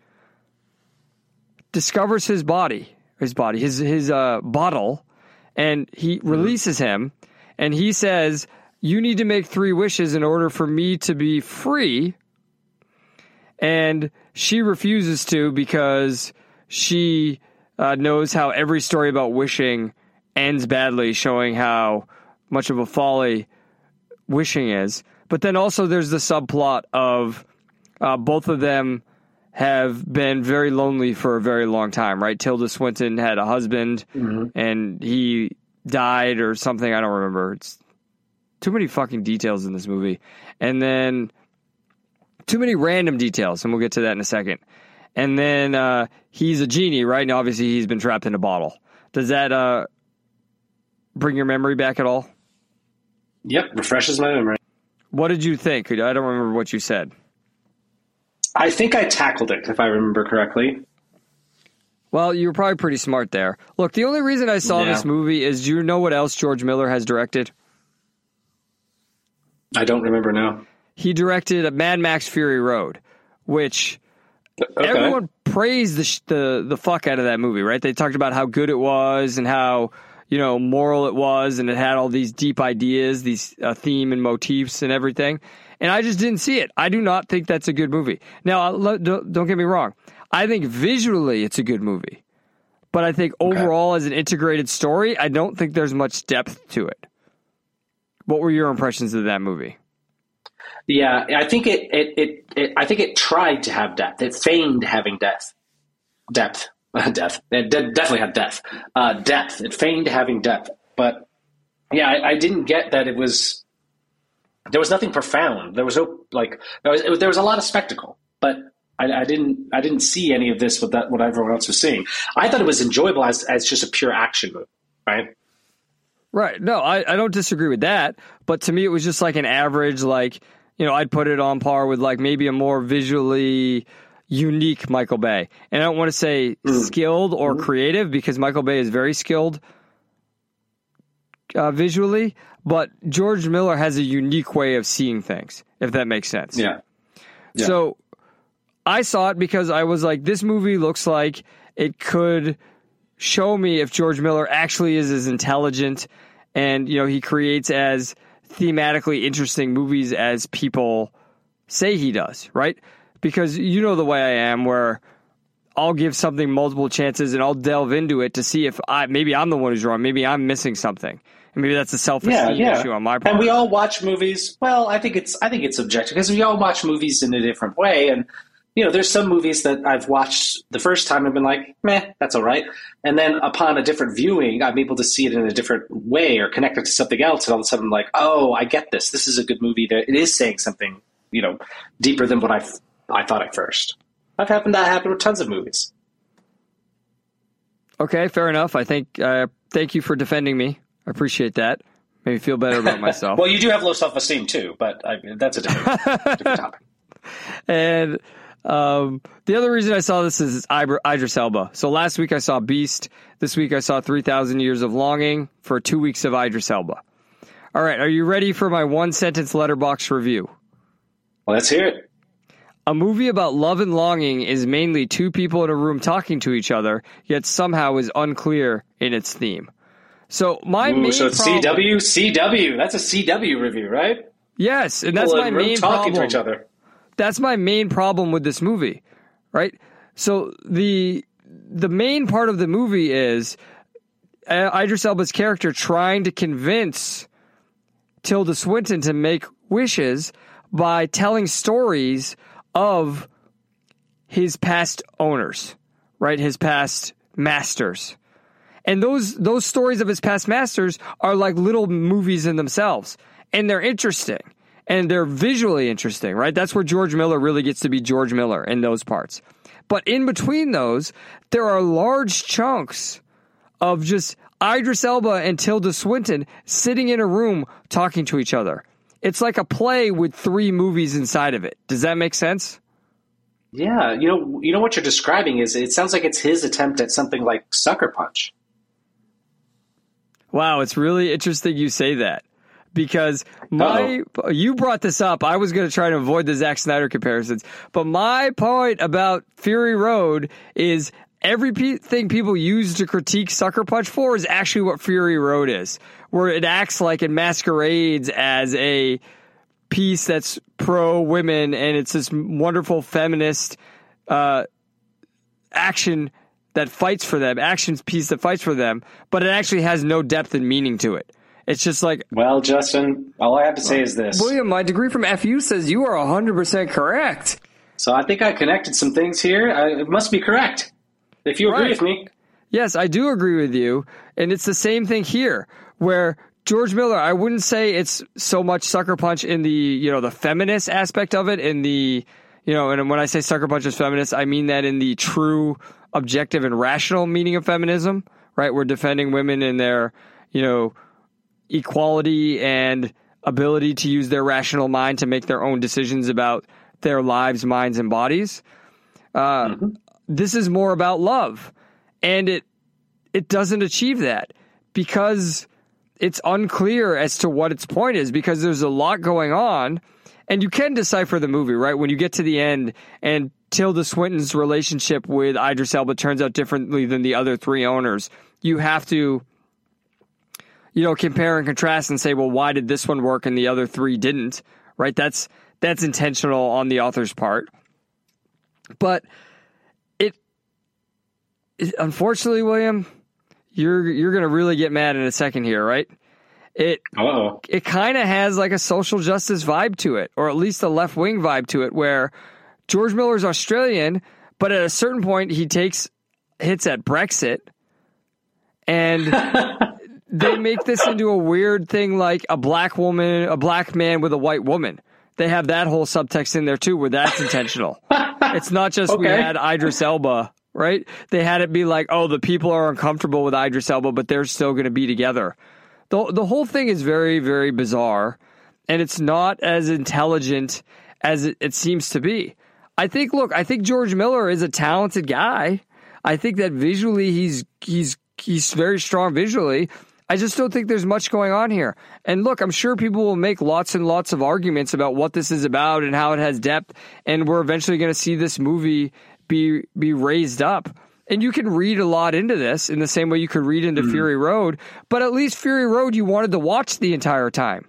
discovers his body, his body, his his uh, bottle, and he releases him, and he says, "You need to make three wishes in order for me to be free." And she refuses to because she uh, knows how every story about wishing ends badly, showing how much of a folly wishing is. But then also there's the subplot of uh, both of them have been very lonely for a very long time, right? Tilda Swinton had a husband and he died or something. I don't remember. It's too many fucking details in this movie. And then too many random details, and we'll get to that in a second. And then uh, he's a genie, right? And obviously he's been trapped in a bottle. Does that uh, bring your memory back at all? Yep, refreshes my memory. What did you think? I don't remember what you said. I think I tackled it, if I remember correctly. Well, you were probably pretty smart there. Look, the only reason I saw Yeah. this movie is do you know what else George Miller has directed? I don't remember now. He directed a Mad Max Fury Road, which Okay. everyone praised the, sh- the the fuck out of that movie, right? They talked about how good it was and how you know moral it was, and it had all these deep ideas, these uh, theme and motifs and everything. And I just didn't see it. I do not think that's a good movie. Now, don't, don't get me wrong. I think visually it's a good movie, but I think overall as an integrated story, I don't think there's much depth to it. What were your impressions of that movie? Yeah, I think it, it, it, it I think it tried to have depth. It feigned having depth. Depth. depth. It de- definitely had depth. Uh, depth. It feigned having depth. But yeah, I, I didn't get that it was there was nothing profound. There was no like there was, it there was a lot of spectacle, but I, I didn't I didn't see any of this with that what everyone else was seeing. I thought it was enjoyable as as just a pure action movie, right? Right. No, I, I don't disagree with that. But to me, it was just like an average, like, you know, I'd put it on par with like maybe a more visually unique Michael Bay. And I don't want to say skilled or creative because Michael Bay is very skilled uh, visually, but George Miller has a unique way of seeing things, if that makes sense. Yeah. Yeah. So I saw it because I was like, this movie looks like it could show me if George Miller actually is as intelligent and, you know, he creates as thematically interesting movies as people say he does, right? Because you know the way I am where I'll give something multiple chances and I'll delve into it to see if I maybe I'm the one who's wrong, maybe I'm missing something. Maybe that's a self-esteem yeah, yeah. issue on my part. And we all watch movies. Well, I think it's I think it's subjective because we all watch movies in a different way. And you know, there's some movies that I've watched the first time and been like, meh, that's all right. And then upon a different viewing, I'm able to see it in a different way or connect it to something else. And all of a sudden, I'm like, oh, I get this. This is a good movie. That it is saying something, you know, deeper than what I I thought at first. I've happened that happened with tons of movies. Okay, fair enough. I think uh, thank you for defending me. I appreciate that. Made me feel better about myself. Well, you do have low self esteem too, but I, that's a different, different topic. and um, the other reason I saw this is Idris Elba. So last week I saw Beast. This week I saw 3,000 Years of Longing for two weeks of Idris Elba. All All right, are you ready for my one sentence Letterboxd review? Well, let's hear it. A movie about love and longing is mainly two people in a room talking to each other, yet somehow is unclear in its theme. So my Ooh, main so it's problem, CW, CW. That's a CW review, right? yes, and that's my main talking problem. to each other. That's my main problem with this movie, right? So the the main part of the movie is uh, Idris Elba's character trying to convince Tilda Swinton to make wishes by telling stories of his past owners, right? His past masters. And those those stories of his past masters are like little movies in themselves. And they're interesting. And they're visually interesting, right? That's where George Miller really gets to be George Miller in those parts. But in between those, there are large chunks of just Idris Elba and Tilda Swinton sitting in a room talking to each other. It's like a play with three movies inside of it. Does that make sense? Yeah, you know, you know what you're describing is it sounds like it's his attempt at something like Sucker Punch. Wow, it's really interesting you say that. Because my you brought this up. I was going to try to avoid the Zack Snyder comparisons, but my point about Fury Road is everything people use to critique Sucker Punch for is actually what Fury Road is, where it acts like it masquerades as a piece that's pro women and it's this wonderful feminist uh, action that fights for them, action piece that fights for them, but it actually has no depth and meaning to it. It's just like Well, Justin, all I have to say is this. William, my degree from FU says you are 100% correct. So I think I connected some things here. I, it must be correct. If you agree Right. with me. Yes, I do agree with you. And it's the same thing here where George Miller, I wouldn't say it's so much sucker punch in the, you know, the feminist aspect of it in the, you know, and when I say sucker punch is feminist, I mean that in the true objective and rational meaning of feminism, right? We're defending women in their, you know, equality and ability to use their rational mind to make their own decisions about their lives, minds, and bodies. Uh, This is more about love, and it it doesn't achieve that because it's unclear as to what its point is because there's a lot going on, and you can decipher the movie right when you get to the end and Tilda Swinton's relationship with Idris Elba turns out differently than the other three owners. You have to you know, compare and contrast and say, well, why did this one work and the other three didn't? Right? That's that's intentional on the author's part. But it, it unfortunately, William, you're you're gonna really get mad in a second here, right? It it kind of has like a social justice vibe to it, or at least a left wing vibe to it, where George Miller's Australian, but at a certain point he takes hits at Brexit, and they make this into a weird thing like a black woman, a black man with a white woman. They have that whole subtext in there too, where that's intentional. it's not just we had Idris Elba, right? They had it be like, oh, the people are uncomfortable with Idris Elba, but they're still going to be together. The the whole thing is very very bizarre, and it's not as intelligent as it, it seems to be. I think. Look, I think George Miller is a talented guy. I think that visually he's he's he's very strong visually. I just don't think there's much going on here. And look, I'm sure people will make lots and lots of arguments about what this is about and how it has depth, and we're eventually going to see this movie be be raised up. And you can read a lot into this in the same way you could read into mm-hmm. Fury Road, but at least Fury Road you wanted to watch the entire time.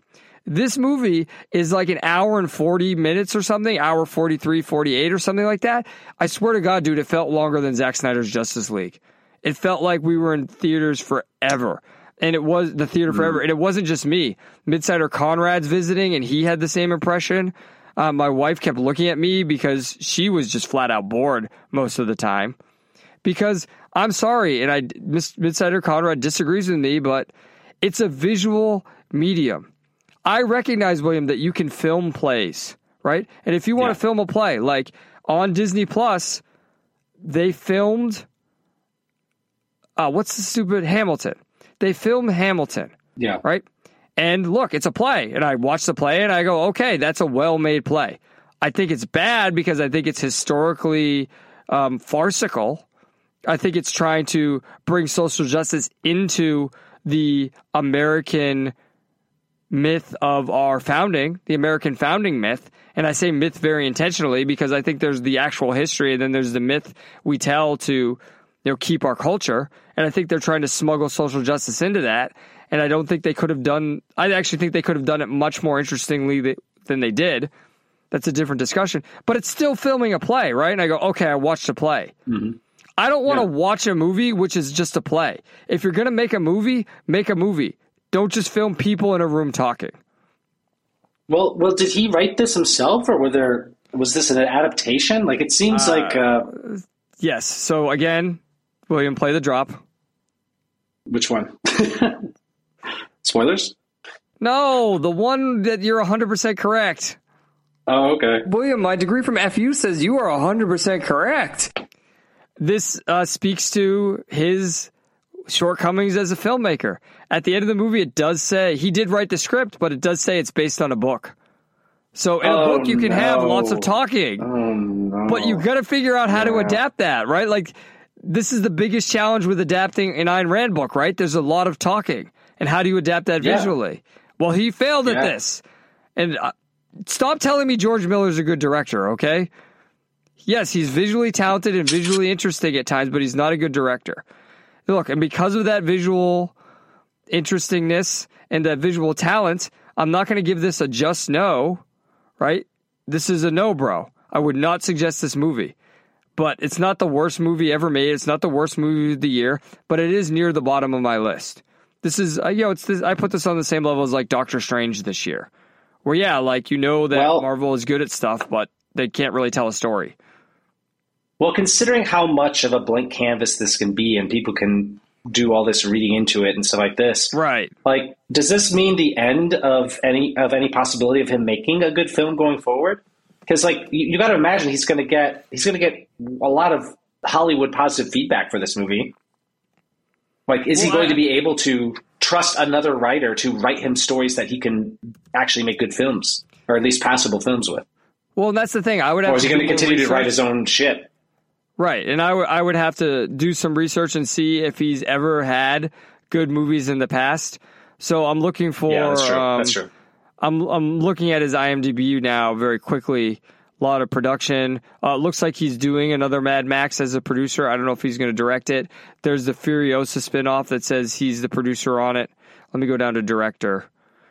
This movie is like an hour and 40 minutes or something, hour 43, 48 or something like that. I swear to God, dude, it felt longer than Zack Snyder's Justice League. It felt like we were in theaters forever. And it was the theater forever. And it wasn't just me. Midsider Conrad's visiting and he had the same impression. Uh, my wife kept looking at me because she was just flat out bored most of the time. Because I'm sorry, and I Midsider Conrad disagrees with me, but it's a visual medium. I recognize, William, that you can film plays, right? And if you want Yeah. to film a play, like on Disney Plus, they filmed uh, what's the stupid Hamilton? They filmed Hamilton, yeah. right? And look, it's a play. And I watch the play and I go, okay, that's a well made play. I think it's bad because I think it's historically um, farcical. I think it's trying to bring social justice into the American myth of our founding, the American founding myth. And I say myth very intentionally because I think there's the actual history and then there's the myth we tell to you know keep our culture. And I think they're trying to smuggle social justice into that. And I don't think they could have done. I actually think they could have done it much more interestingly than they did. That's a different discussion. But it's still filming a play, right? And I go, okay, I watched a play. Mm-hmm. I don't want to watch a movie which is just a play. If you're going to make a movie, make a movie. Don't just film people in a room talking. Well, well, did he write this himself, or were there was this an adaptation? Like it seems like uh, Yes. So again, William, play the drop. which one? Spoilers. No, the one that you're 100% correct. Oh, okay. William, my degree from FU says you are 100% correct. This uh, speaks to his shortcomings as a filmmaker. At the end of the movie, it does say he did write the script, but it does say it's based on a book. So in a Oh, book, you can have lots of talking. Oh no. But you've got to figure out how to adapt that, right? Like this is the biggest challenge with adapting an Ayn Rand book, right? There's a lot of talking, and how do you adapt that Yeah. visually? Well, he failed at this, and uh, stop telling me George Miller's a good director, okay? Yes, he's visually talented and visually interesting at times, but he's not a good director. Look, and because of that visual interestingness and that visual talent, I'm not going to give this a just no, right? This is a no, bro. I would not suggest this movie. But it's not the worst movie ever made. It's not the worst movie of the year, but it is near the bottom of my list. This is, uh, you know, it's this, I put this on the same level as like Doctor Strange this year, where yeah, like you know that Well- Marvel is good at stuff, but they can't really tell a story. Well, considering how much of a blank canvas this can be, and people can do all this reading into it and stuff like this, Right. like, does this mean the end of any of any possibility of him making a good film going forward? Because, like, you, you got to imagine he's going to get he's going to get a lot of Hollywood positive feedback for this movie. Like, is he going I- to be able to trust another writer to write him stories that he can actually make good films, or at least passable films with? Well, that's the thing. I would have Or is he going to continue to write his own shit? Right, and I would I would have to do some research and see if he's ever had good movies in the past. So I'm looking for. Yeah, that's true. um, that's true. I'm I'm looking at his IMDb now very quickly. A lot of production. Uh, looks like he's doing another Mad Max as a producer. I don't know if he's going to direct it. There's the Furiosa spinoff that says he's the producer on it. Let me go down to director.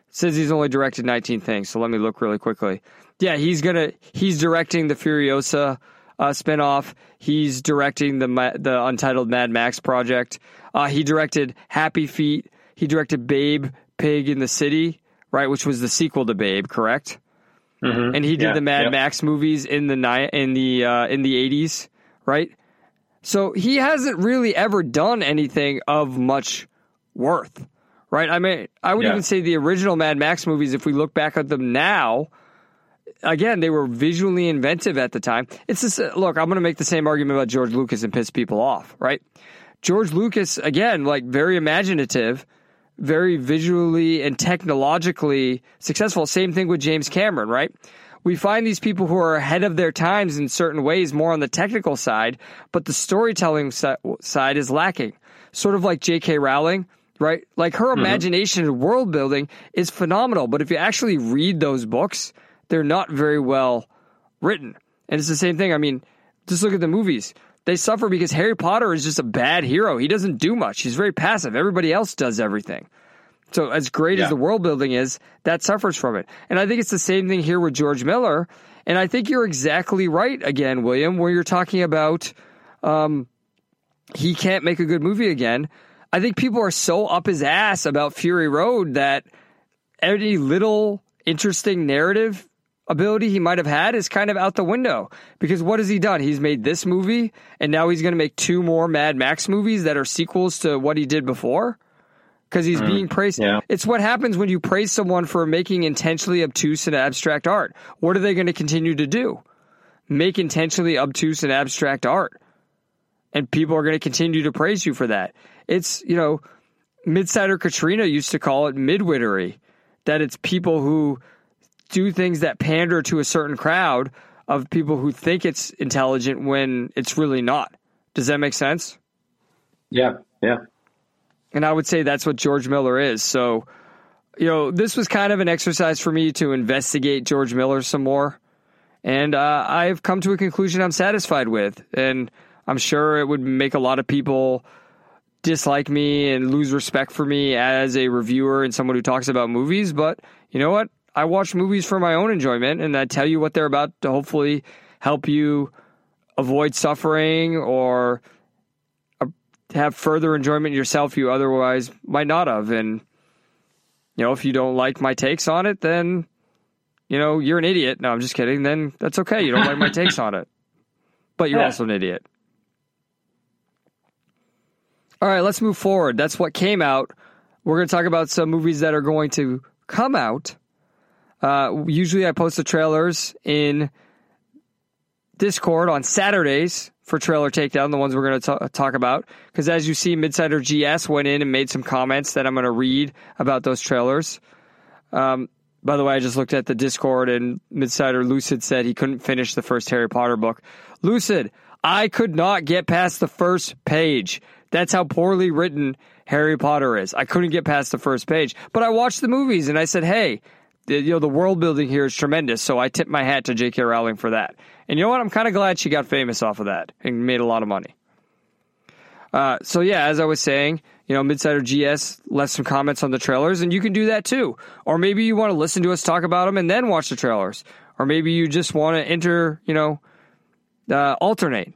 It says he's only directed 19 things, so let me look really quickly. Yeah, he's gonna he's directing the Furiosa uh, spinoff. He's directing the the Untitled Mad Max project. Uh, he directed Happy Feet. He directed Babe Pig in the City, right, which was the sequel to Babe, correct? And he did Yeah, the Mad yep. Max movies in the ni- in the uh, in the 80s, right? So he hasn't really ever done anything of much worth, right? I mean, I would Yeah. even say the original Mad Max movies, if we look back at them now, again, they were visually inventive at the time. It's just, look, I'm going to make the same argument about George Lucas and piss people off, right? George Lucas, again, like very imaginative, very visually and technologically successful. Same thing with James Cameron, right? We find these people who are ahead of their times in certain ways, more on the technical side, but the storytelling side is lacking. Sort of like J.K. Rowling, right? Like her mm-hmm. imagination and world building is phenomenal, but if you actually read those books, they're not very well written. And it's the same thing. I mean, just look at the movies. They suffer because Harry Potter is just a bad hero. He doesn't do much. He's very passive. Everybody else does everything. So as great as the world building is, that suffers from it. And I think it's the same thing here with George Miller. And I think you're exactly right again, William, where you're talking about um, he can't make a good movie again. I think people are so up his ass about Fury Road that any little interesting narrative ability he might have had is kind of out the window. Because what has he done? He's made this movie, and now he's going to make two more Mad Max movies that are sequels to what he did before. Because he's hmm. being praised. yeah. It's what happens when you praise someone for making intentionally obtuse and abstract art. What are they going to continue to do? Make intentionally obtuse and abstract art and people are going to continue to praise you for that. It's, you know, Midsider Katrina used to call it midwittery, that it's people who do things that pander to a certain crowd of people who think it's intelligent when it's really not. Does that make sense? Yeah, yeah. And I would say that's what George Miller is. So, you know, this was kind of an exercise for me to investigate George Miller some more. And uh, I've come to a conclusion I'm satisfied with. And I'm sure it would make a lot of people dislike me and lose respect for me as a reviewer and someone who talks about movies. But you know what? I watch movies for my own enjoyment and I tell you what they're about to hopefully help you avoid suffering or uh, have further enjoyment yourself you otherwise might not have. And, you know, if you don't like my takes on it, then, you know, you're an idiot. No, I'm just kidding. Then that's okay. You don't like my takes on it. But you're Yeah. also an idiot. All right, let's move forward. That's what came out. We're going to talk about some movies that are going to come out. Uh, usually, I post the trailers in Discord on Saturdays for Trailer Takedown, the ones we're going to talk about. Because as you see, Midsider GS went in and made some comments that I'm going to read about those trailers. Um, by the way, I just looked at the Discord and Midsider Lucid said he couldn't finish the first Harry Potter book. Lucid, I could not get past the first page. That's how poorly written Harry Potter is. I couldn't get past the first page, but I watched the movies and I said, "Hey, you know the world building here is tremendous." So I tipped my hat to J.K. Rowling for that. And you know what? I'm kind of glad she got famous off of that and made a lot of money. Uh, so yeah, as I was saying, you know, Midsider GS left some comments on the trailers, and you can do that too. Or maybe you want to listen to us talk about them and then watch the trailers. Or maybe you just want to enter, you know, uh, alternate,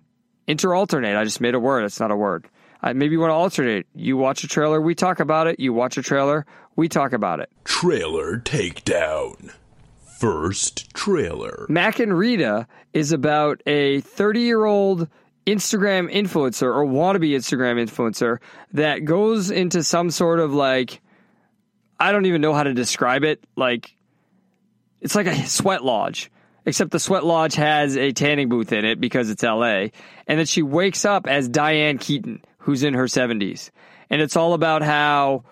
inter alternate. I just made a word. It's not a word. Uh, maybe you want to alternate. You watch a trailer, we talk about it. You watch a trailer, we talk about it. Trailer Takedown. First trailer. Mack and Rita is about a 30 year old Instagram influencer or wannabe Instagram influencer that goes into some sort of like, I don't even know how to describe it. Like, it's like a sweat lodge, except the sweat lodge has a tanning booth in it because it's LA. And then she wakes up as Diane Keaton, who's in her 70s. And it's all about how,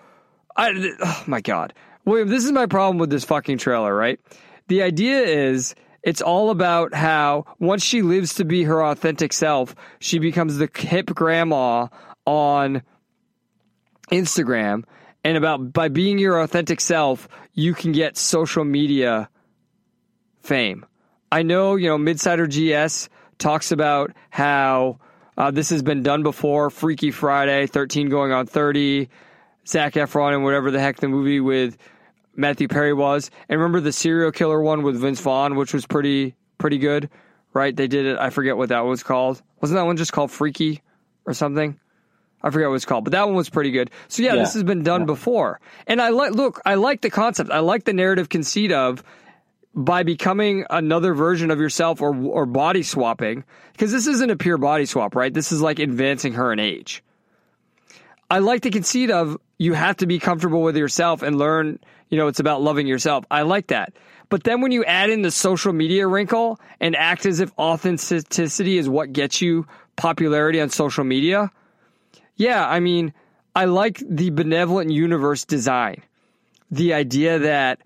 I, oh my God. William, this is my problem with this fucking trailer, right? The idea is it's all about how once she lives to be her authentic self, she becomes the hip grandma on Instagram. And about by being your authentic self, you can get social media fame. I know, you know, Midsider GS talks about how uh, this has been done before. Freaky Friday, 13 going on 30, Zac Efron, and whatever the heck the movie with Matthew Perry was. And remember the serial killer one with Vince Vaughn, which was pretty pretty good, right? They did it. I forget what that was called. Wasn't that one just called Freaky or something? I forget what it's called, but that one was pretty good. So yeah, Yeah. this has been done before, and I like. Look, I like the concept. I like the narrative conceit of by becoming another version of yourself or or body swapping because this isn't a pure body swap, right? This is like advancing her in age. I like the conceit of you have to be comfortable with yourself and learn, you know, it's about loving yourself. I like that. But then when you add in the social media wrinkle and act as if authenticity is what gets you popularity on social media, yeah, I mean, I like the benevolent universe design. The idea that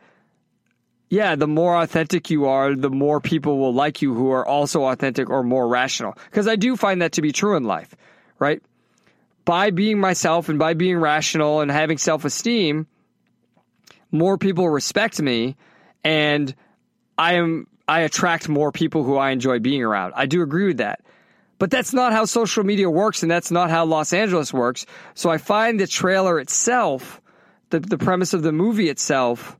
yeah, the more authentic you are, the more people will like you who are also authentic or more rational. Because I do find that to be true in life, right? By being myself and by being rational and having self esteem, more people respect me and I am I attract more people who I enjoy being around. I do agree with that. But that's not how social media works and that's not how Los Angeles works. So I find the trailer itself, the, the premise of the movie itself,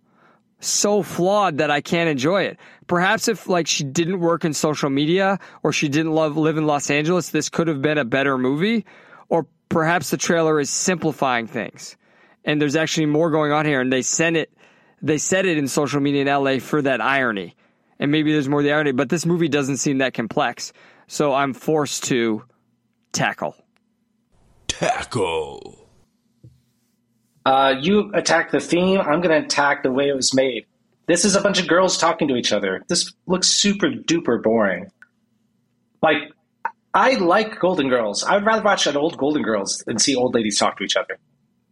so flawed that I can't enjoy it. Perhaps if like she didn't work in social media or she didn't love live in Los Angeles, this could have been a better movie. Or perhaps the trailer is simplifying things. And there's actually more going on here and they sent it they said it in social media in LA for that irony. And maybe there's more of the irony, but this movie doesn't seem that complex. So I'm forced to tackle. Tackle. Uh, you attack the theme. I'm going to attack the way it was made. This is a bunch of girls talking to each other. This looks super duper boring. Like, I like Golden Girls. I would rather watch an old Golden Girls than see old ladies talk to each other.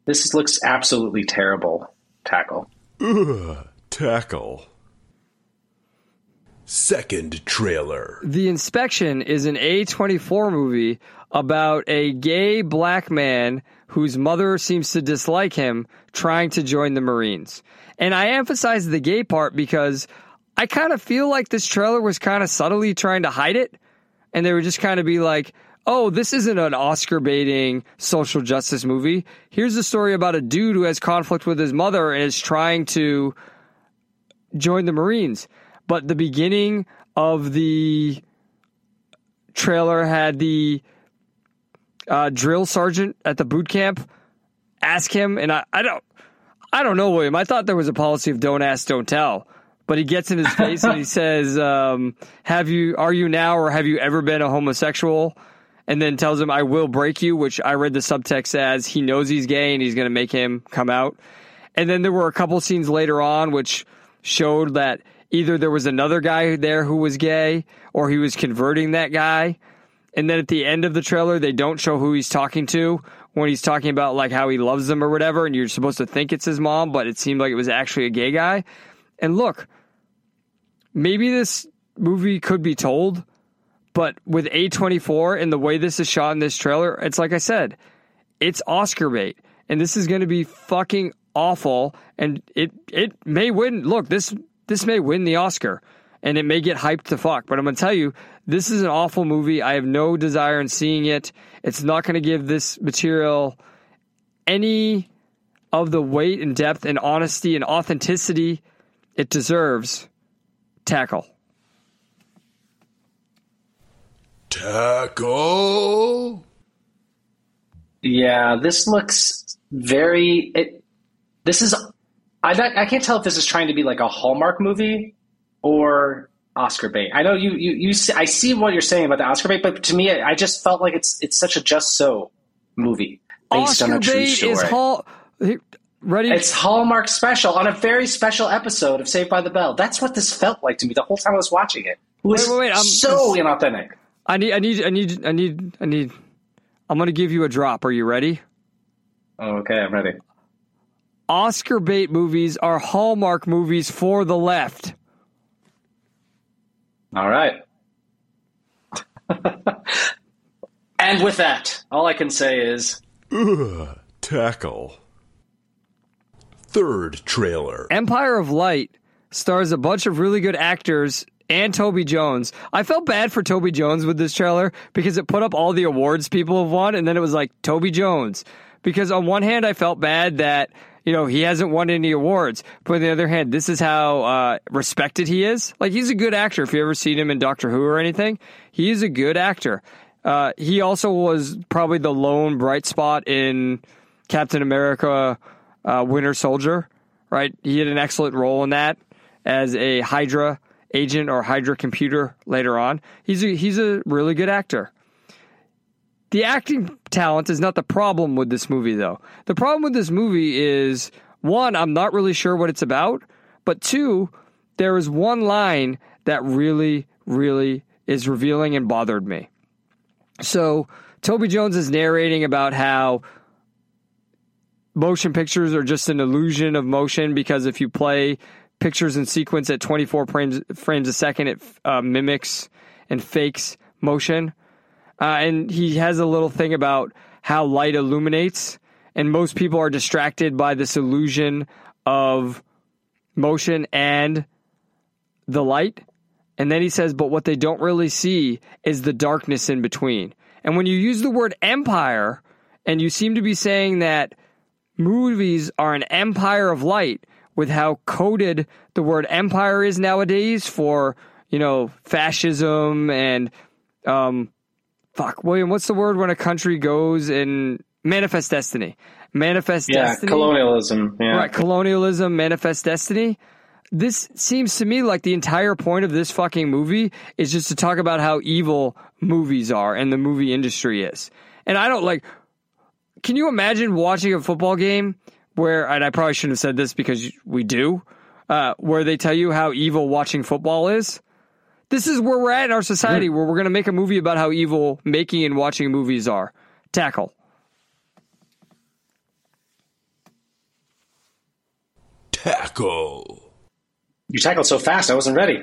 This looks absolutely terrible. Tackle. Ugh. Tackle. Second trailer. The Inspection is an A24 movie about a gay black man whose mother seems to dislike him trying to join the Marines. And I emphasize the gay part because I kind of feel like this trailer was kind of subtly trying to hide it. And they would just kind of be like, oh, this isn't an Oscar baiting social justice movie. Here's a story about a dude who has conflict with his mother and is trying to join the Marines. But the beginning of the trailer had the uh, drill sergeant at the boot camp ask him, and I, I don't, I don't know, William. I thought there was a policy of don't ask, don't tell. But he gets in his face and he says, um, "Have you? Are you now, or have you ever been a homosexual?" And then tells him, "I will break you," which I read the subtext as he knows he's gay and he's going to make him come out. And then there were a couple scenes later on which showed that either there was another guy there who was gay or he was converting that guy. And then at the end of the trailer, they don't show who he's talking to when he's talking about like how he loves them or whatever. And you're supposed to think it's his mom, but it seemed like it was actually a gay guy. And look, maybe this movie could be told, but with A24 and the way this is shot in this trailer, it's like I said, it's Oscar bait. And this is going to be fucking awful. And it, it may win. Look, this, this may win the Oscar and it may get hyped to fuck. But I'm going to tell you, this is an awful movie. I have no desire in seeing it. It's not going to give this material any of the weight and depth and honesty and authenticity it deserves. Tackle. Tackle. Yeah, this looks very. It, this is. I I can't tell if this is trying to be like a Hallmark movie or Oscar bait. I know you you you. See, I see what you're saying about the Oscar bait, but to me, I just felt like it's it's such a just so movie based Oscar on a true bait story. is Hall. Ready? It's Hallmark special on a very special episode of Saved by the Bell. That's what this felt like to me the whole time I was watching it. It was Wait, wait, wait, I'm- so inauthentic. I need. I need. I need. I need. I need. I'm going to give you a drop. Are you ready? Oh, okay, I'm ready. Oscar bait movies are Hallmark movies for the left. All right. and with that, all I can say is Ugh, tackle. Third trailer. Empire of Light stars a bunch of really good actors and Toby Jones. I felt bad for Toby Jones with this trailer because it put up all the awards people have won, and then it was like Toby Jones. Because on one hand, I felt bad that you know he hasn't won any awards, but on the other hand, this is how uh, respected he is. Like he's a good actor. If you ever seen him in Doctor Who or anything, he is a good actor. Uh, he also was probably the lone bright spot in Captain America: uh, Winter Soldier. Right, he had an excellent role in that as a Hydra agent or Hydra computer later on. He's a, he's a really good actor. The acting talent is not the problem with this movie, though. The problem with this movie is one, I'm not really sure what it's about, but two, there is one line that really, really is revealing and bothered me. So, Toby Jones is narrating about how motion pictures are just an illusion of motion because if you play pictures in sequence at 24 frames, frames a second, it uh, mimics and fakes motion. Uh, and he has a little thing about how light illuminates, and most people are distracted by this illusion of motion and the light. And then he says, but what they don't really see is the darkness in between. And when you use the word empire, and you seem to be saying that movies are an empire of light with how coded the word empire is nowadays for, you know, fascism and, um, fuck, William, what's the word when a country goes and manifest destiny? Manifest yeah, destiny. colonialism. Yeah. Right, colonialism, manifest destiny. This seems to me like the entire point of this fucking movie is just to talk about how evil movies are and the movie industry is. And I don't like. Can you imagine watching a football game where, and I probably shouldn't have said this because we do, uh, where they tell you how evil watching football is? This is where we're at in our society where we're going to make a movie about how evil making and watching movies are. Tackle. Tackle. You tackled so fast, I wasn't ready.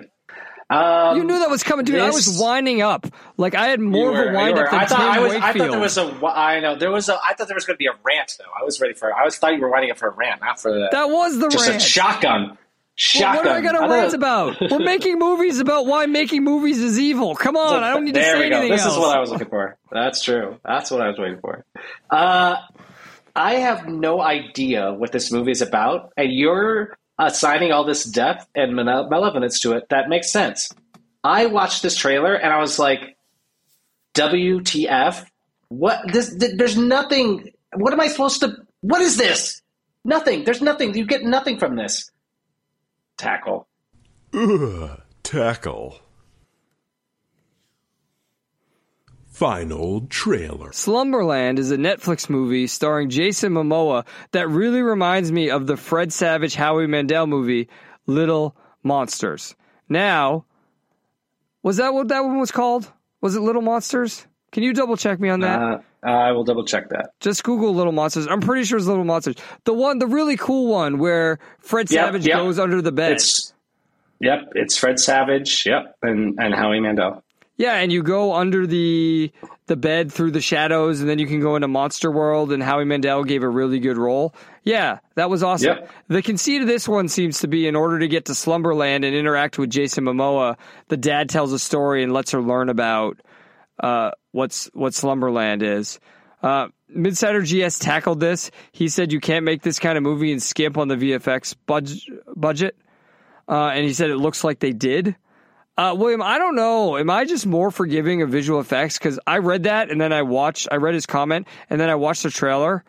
Um, You knew that was coming, dude. I was winding up. Like I had more were- of a wind up than I thought Tim I was. Wakefield. I thought there was a. I know there was a. I thought there was going to be a rant though. I was ready for. I was thought you were winding up for a rant, not for the. that was the just rant. a shotgun. Well, Shotgun. what am I going to rant about? We're making movies about why making movies is evil. Come on, I don't need to say we anything This else. is what I was looking for. That's true. That's what I was waiting for. Uh, I have no idea what this movie is about, and you're Uh, assigning all this depth and male- malevolence to it. That makes sense. I watched this trailer and I was like, "WTF? What? This? th- There's nothing. What am I supposed to? What is this? Nothing. There's nothing. You get nothing from this." Tackle. Ugh, tackle. Final trailer. Slumberland is a Netflix movie starring Jason Momoa that really reminds me of the Fred Savage Howie Mandel movie Little Monsters. Now, was that what that one was called? Was it Little Monsters? Can you double check me on that? Uh, I will double check that. Just Google Little Monsters. I'm pretty sure it's Little Monsters. The one, the really cool one where Fred Yep, Savage yep. goes under the bed. It's yep, it's Fred Savage, yep, and and Howie Mandel. Yeah, and you go under the the bed through the shadows, and then you can go into Monster World. And Howie Mandel gave a really good role. Yeah, that was awesome. Yep. The conceit of this one seems to be in order to get to Slumberland and interact with Jason Momoa, the dad tells a story and lets her learn about uh, what's what Slumberland is. Uh, Midsider GS tackled this. He said you can't make this kind of movie and skimp on the VFX budget, budget. Uh, and he said it looks like they did. Uh, William, I don't know. Am I just more forgiving of visual effects? Because I read that and then I watched, I read his comment and then I watched the trailer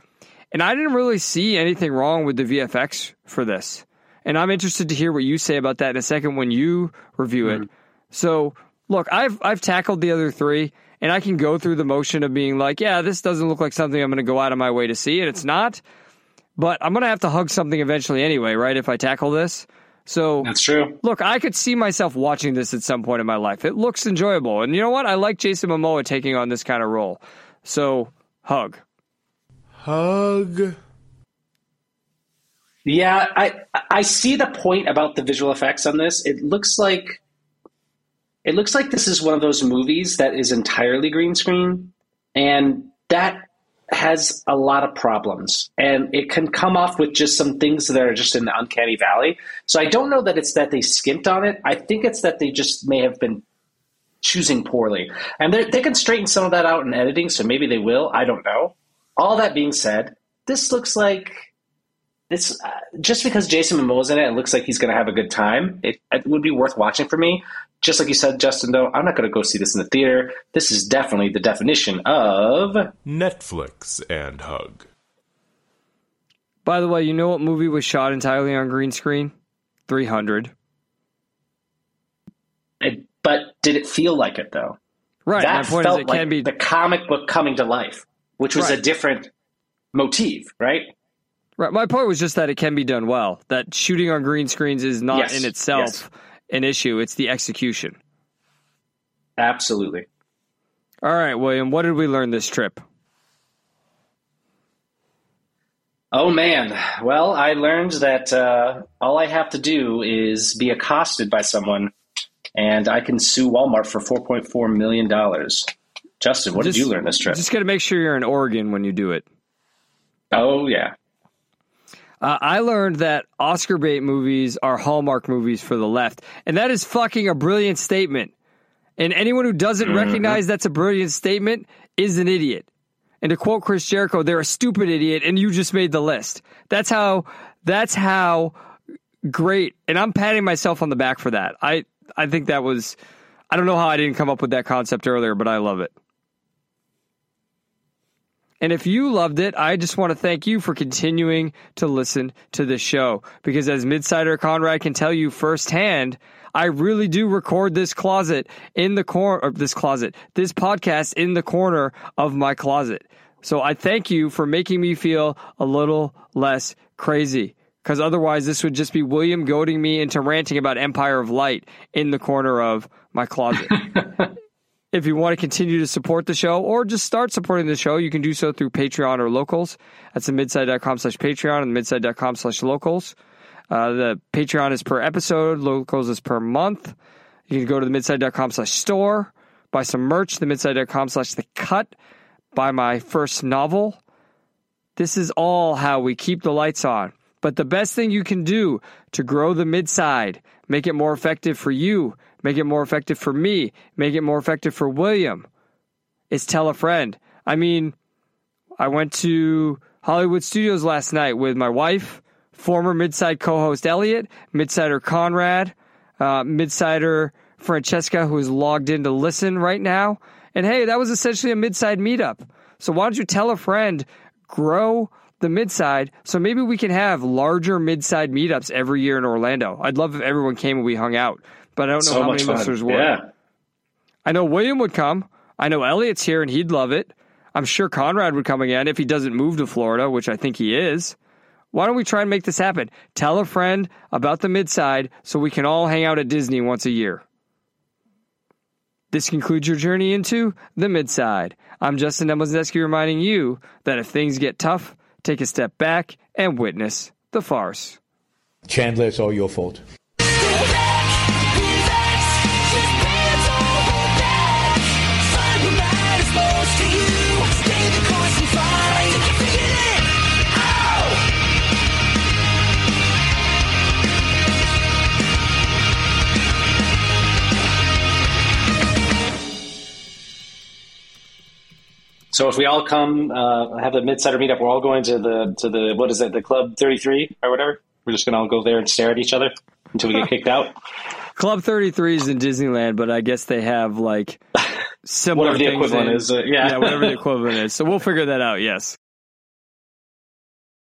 and I didn't really see anything wrong with the VFX for this. And I'm interested to hear what you say about that in a second when you review it. So, look, I've I've tackled the other three, and I can go through the motion of being like, yeah, this doesn't look like something I'm going to go out of my way to see, and it's not. But I'm going to have to hug something eventually anyway, right? If I tackle this, so That's true. Look, I could see myself watching this at some point in my life. It looks enjoyable. And you know what? I like Jason Momoa taking on this kind of role. So, hug. Hug. Yeah, I I see the point about the visual effects on this. It looks like it looks like this is one of those movies that is entirely green screen, and that has a lot of problems, and it can come off with just some things that are just in the uncanny valley. So I don't know that it's that they skimped on it. I think it's that they just may have been choosing poorly, and they can straighten some of that out in editing. So maybe they will. I don't know. All that being said, this looks like this uh, just because Jason Momoa's in it, it looks like he's going to have a good time. It, it would be worth watching for me. Just like you said, Justin. Though I'm not going to go see this in the theater. This is definitely the definition of Netflix and hug. By the way, you know what movie was shot entirely on green screen? 300. it. But did it feel like it though? Right. that my point felt is, it like can be. the comic book coming to life, which was a different motif, right? Right. My point was just that it can be done well. That shooting on green screens is not Yes, in itself yes. an issue. It's the execution. Absolutely. All right, William. What did we learn this trip? Oh man. Well, I learned that uh, all I have to do is be accosted by someone, and I can sue Walmart for four point four million dollars. Justin, what Just- did you learn this trip? Just got to make sure you're in Oregon when you do it. oh yeah. Uh, I learned that Oscar bait movies are Hallmark movies for the left, and that is fucking a brilliant statement. And anyone who doesn't Mm-hmm. recognize that's a brilliant statement is an idiot. And to quote Chris Jericho, they're a stupid idiot, and you just made the list. That's how. That's how great. And I'm patting myself on the back for that. I I think that was. I don't know how I didn't come up with that concept earlier, but I love it. And if you loved it, I just want to thank you for continuing to listen to the show. Because as Midsider Conrad can tell you firsthand, I really do record this closet in the corner of this closet, this podcast in the corner of my closet. So I thank you for making me feel a little less crazy. Because otherwise, this would just be William goading me into ranting about Empire of Light in the corner of my closet. If you want to continue to support the show or just start supporting the show, you can do so through Patreon or locals. That's the midside.com slash Patreon and midside.com slash locals. Uh, the Patreon is per episode, locals is per month. You can go to the midside.com slash store, buy some merch, the midside.com slash the cut, buy my first novel. This is all how we keep the lights on. But the best thing you can do to grow the midside, make it more effective for you, make it more effective for me, make it more effective for William, is tell a friend. I mean, I went to Hollywood Studios last night with my wife, former Midside co-host Elliot, Midsider Conrad, uh, Midsider Francesca, who is logged in to listen right now. And hey, that was essentially a Midside meetup. So why don't you tell a friend, grow the Midside, so maybe we can have larger Midside meetups every year in Orlando. I'd love if everyone came and we hung out, but I don't know So how many fun. listeners would. Yeah. I know William would come. I know Elliot's here and he'd love it. I'm sure Conrad would come again if he doesn't move to Florida, which I think he is. Why don't we try and make this happen? Tell a friend about the midside so we can all hang out at Disney once a year. This concludes your journey into the midside. I'm Justin Demosneski reminding you that if things get tough, take a step back and witness the farce. Chandler, it's all your fault. So if we all come uh, have a midsider meetup, we're all going to the to the what is it, the Club Thirty Three or whatever. We're just gonna all go there and stare at each other until we get kicked out. Club 33 is in Disneyland, but I guess they have like similar Whatever the equivalent in- is, uh, yeah. yeah, whatever the equivalent is. So we'll figure that out. Yes.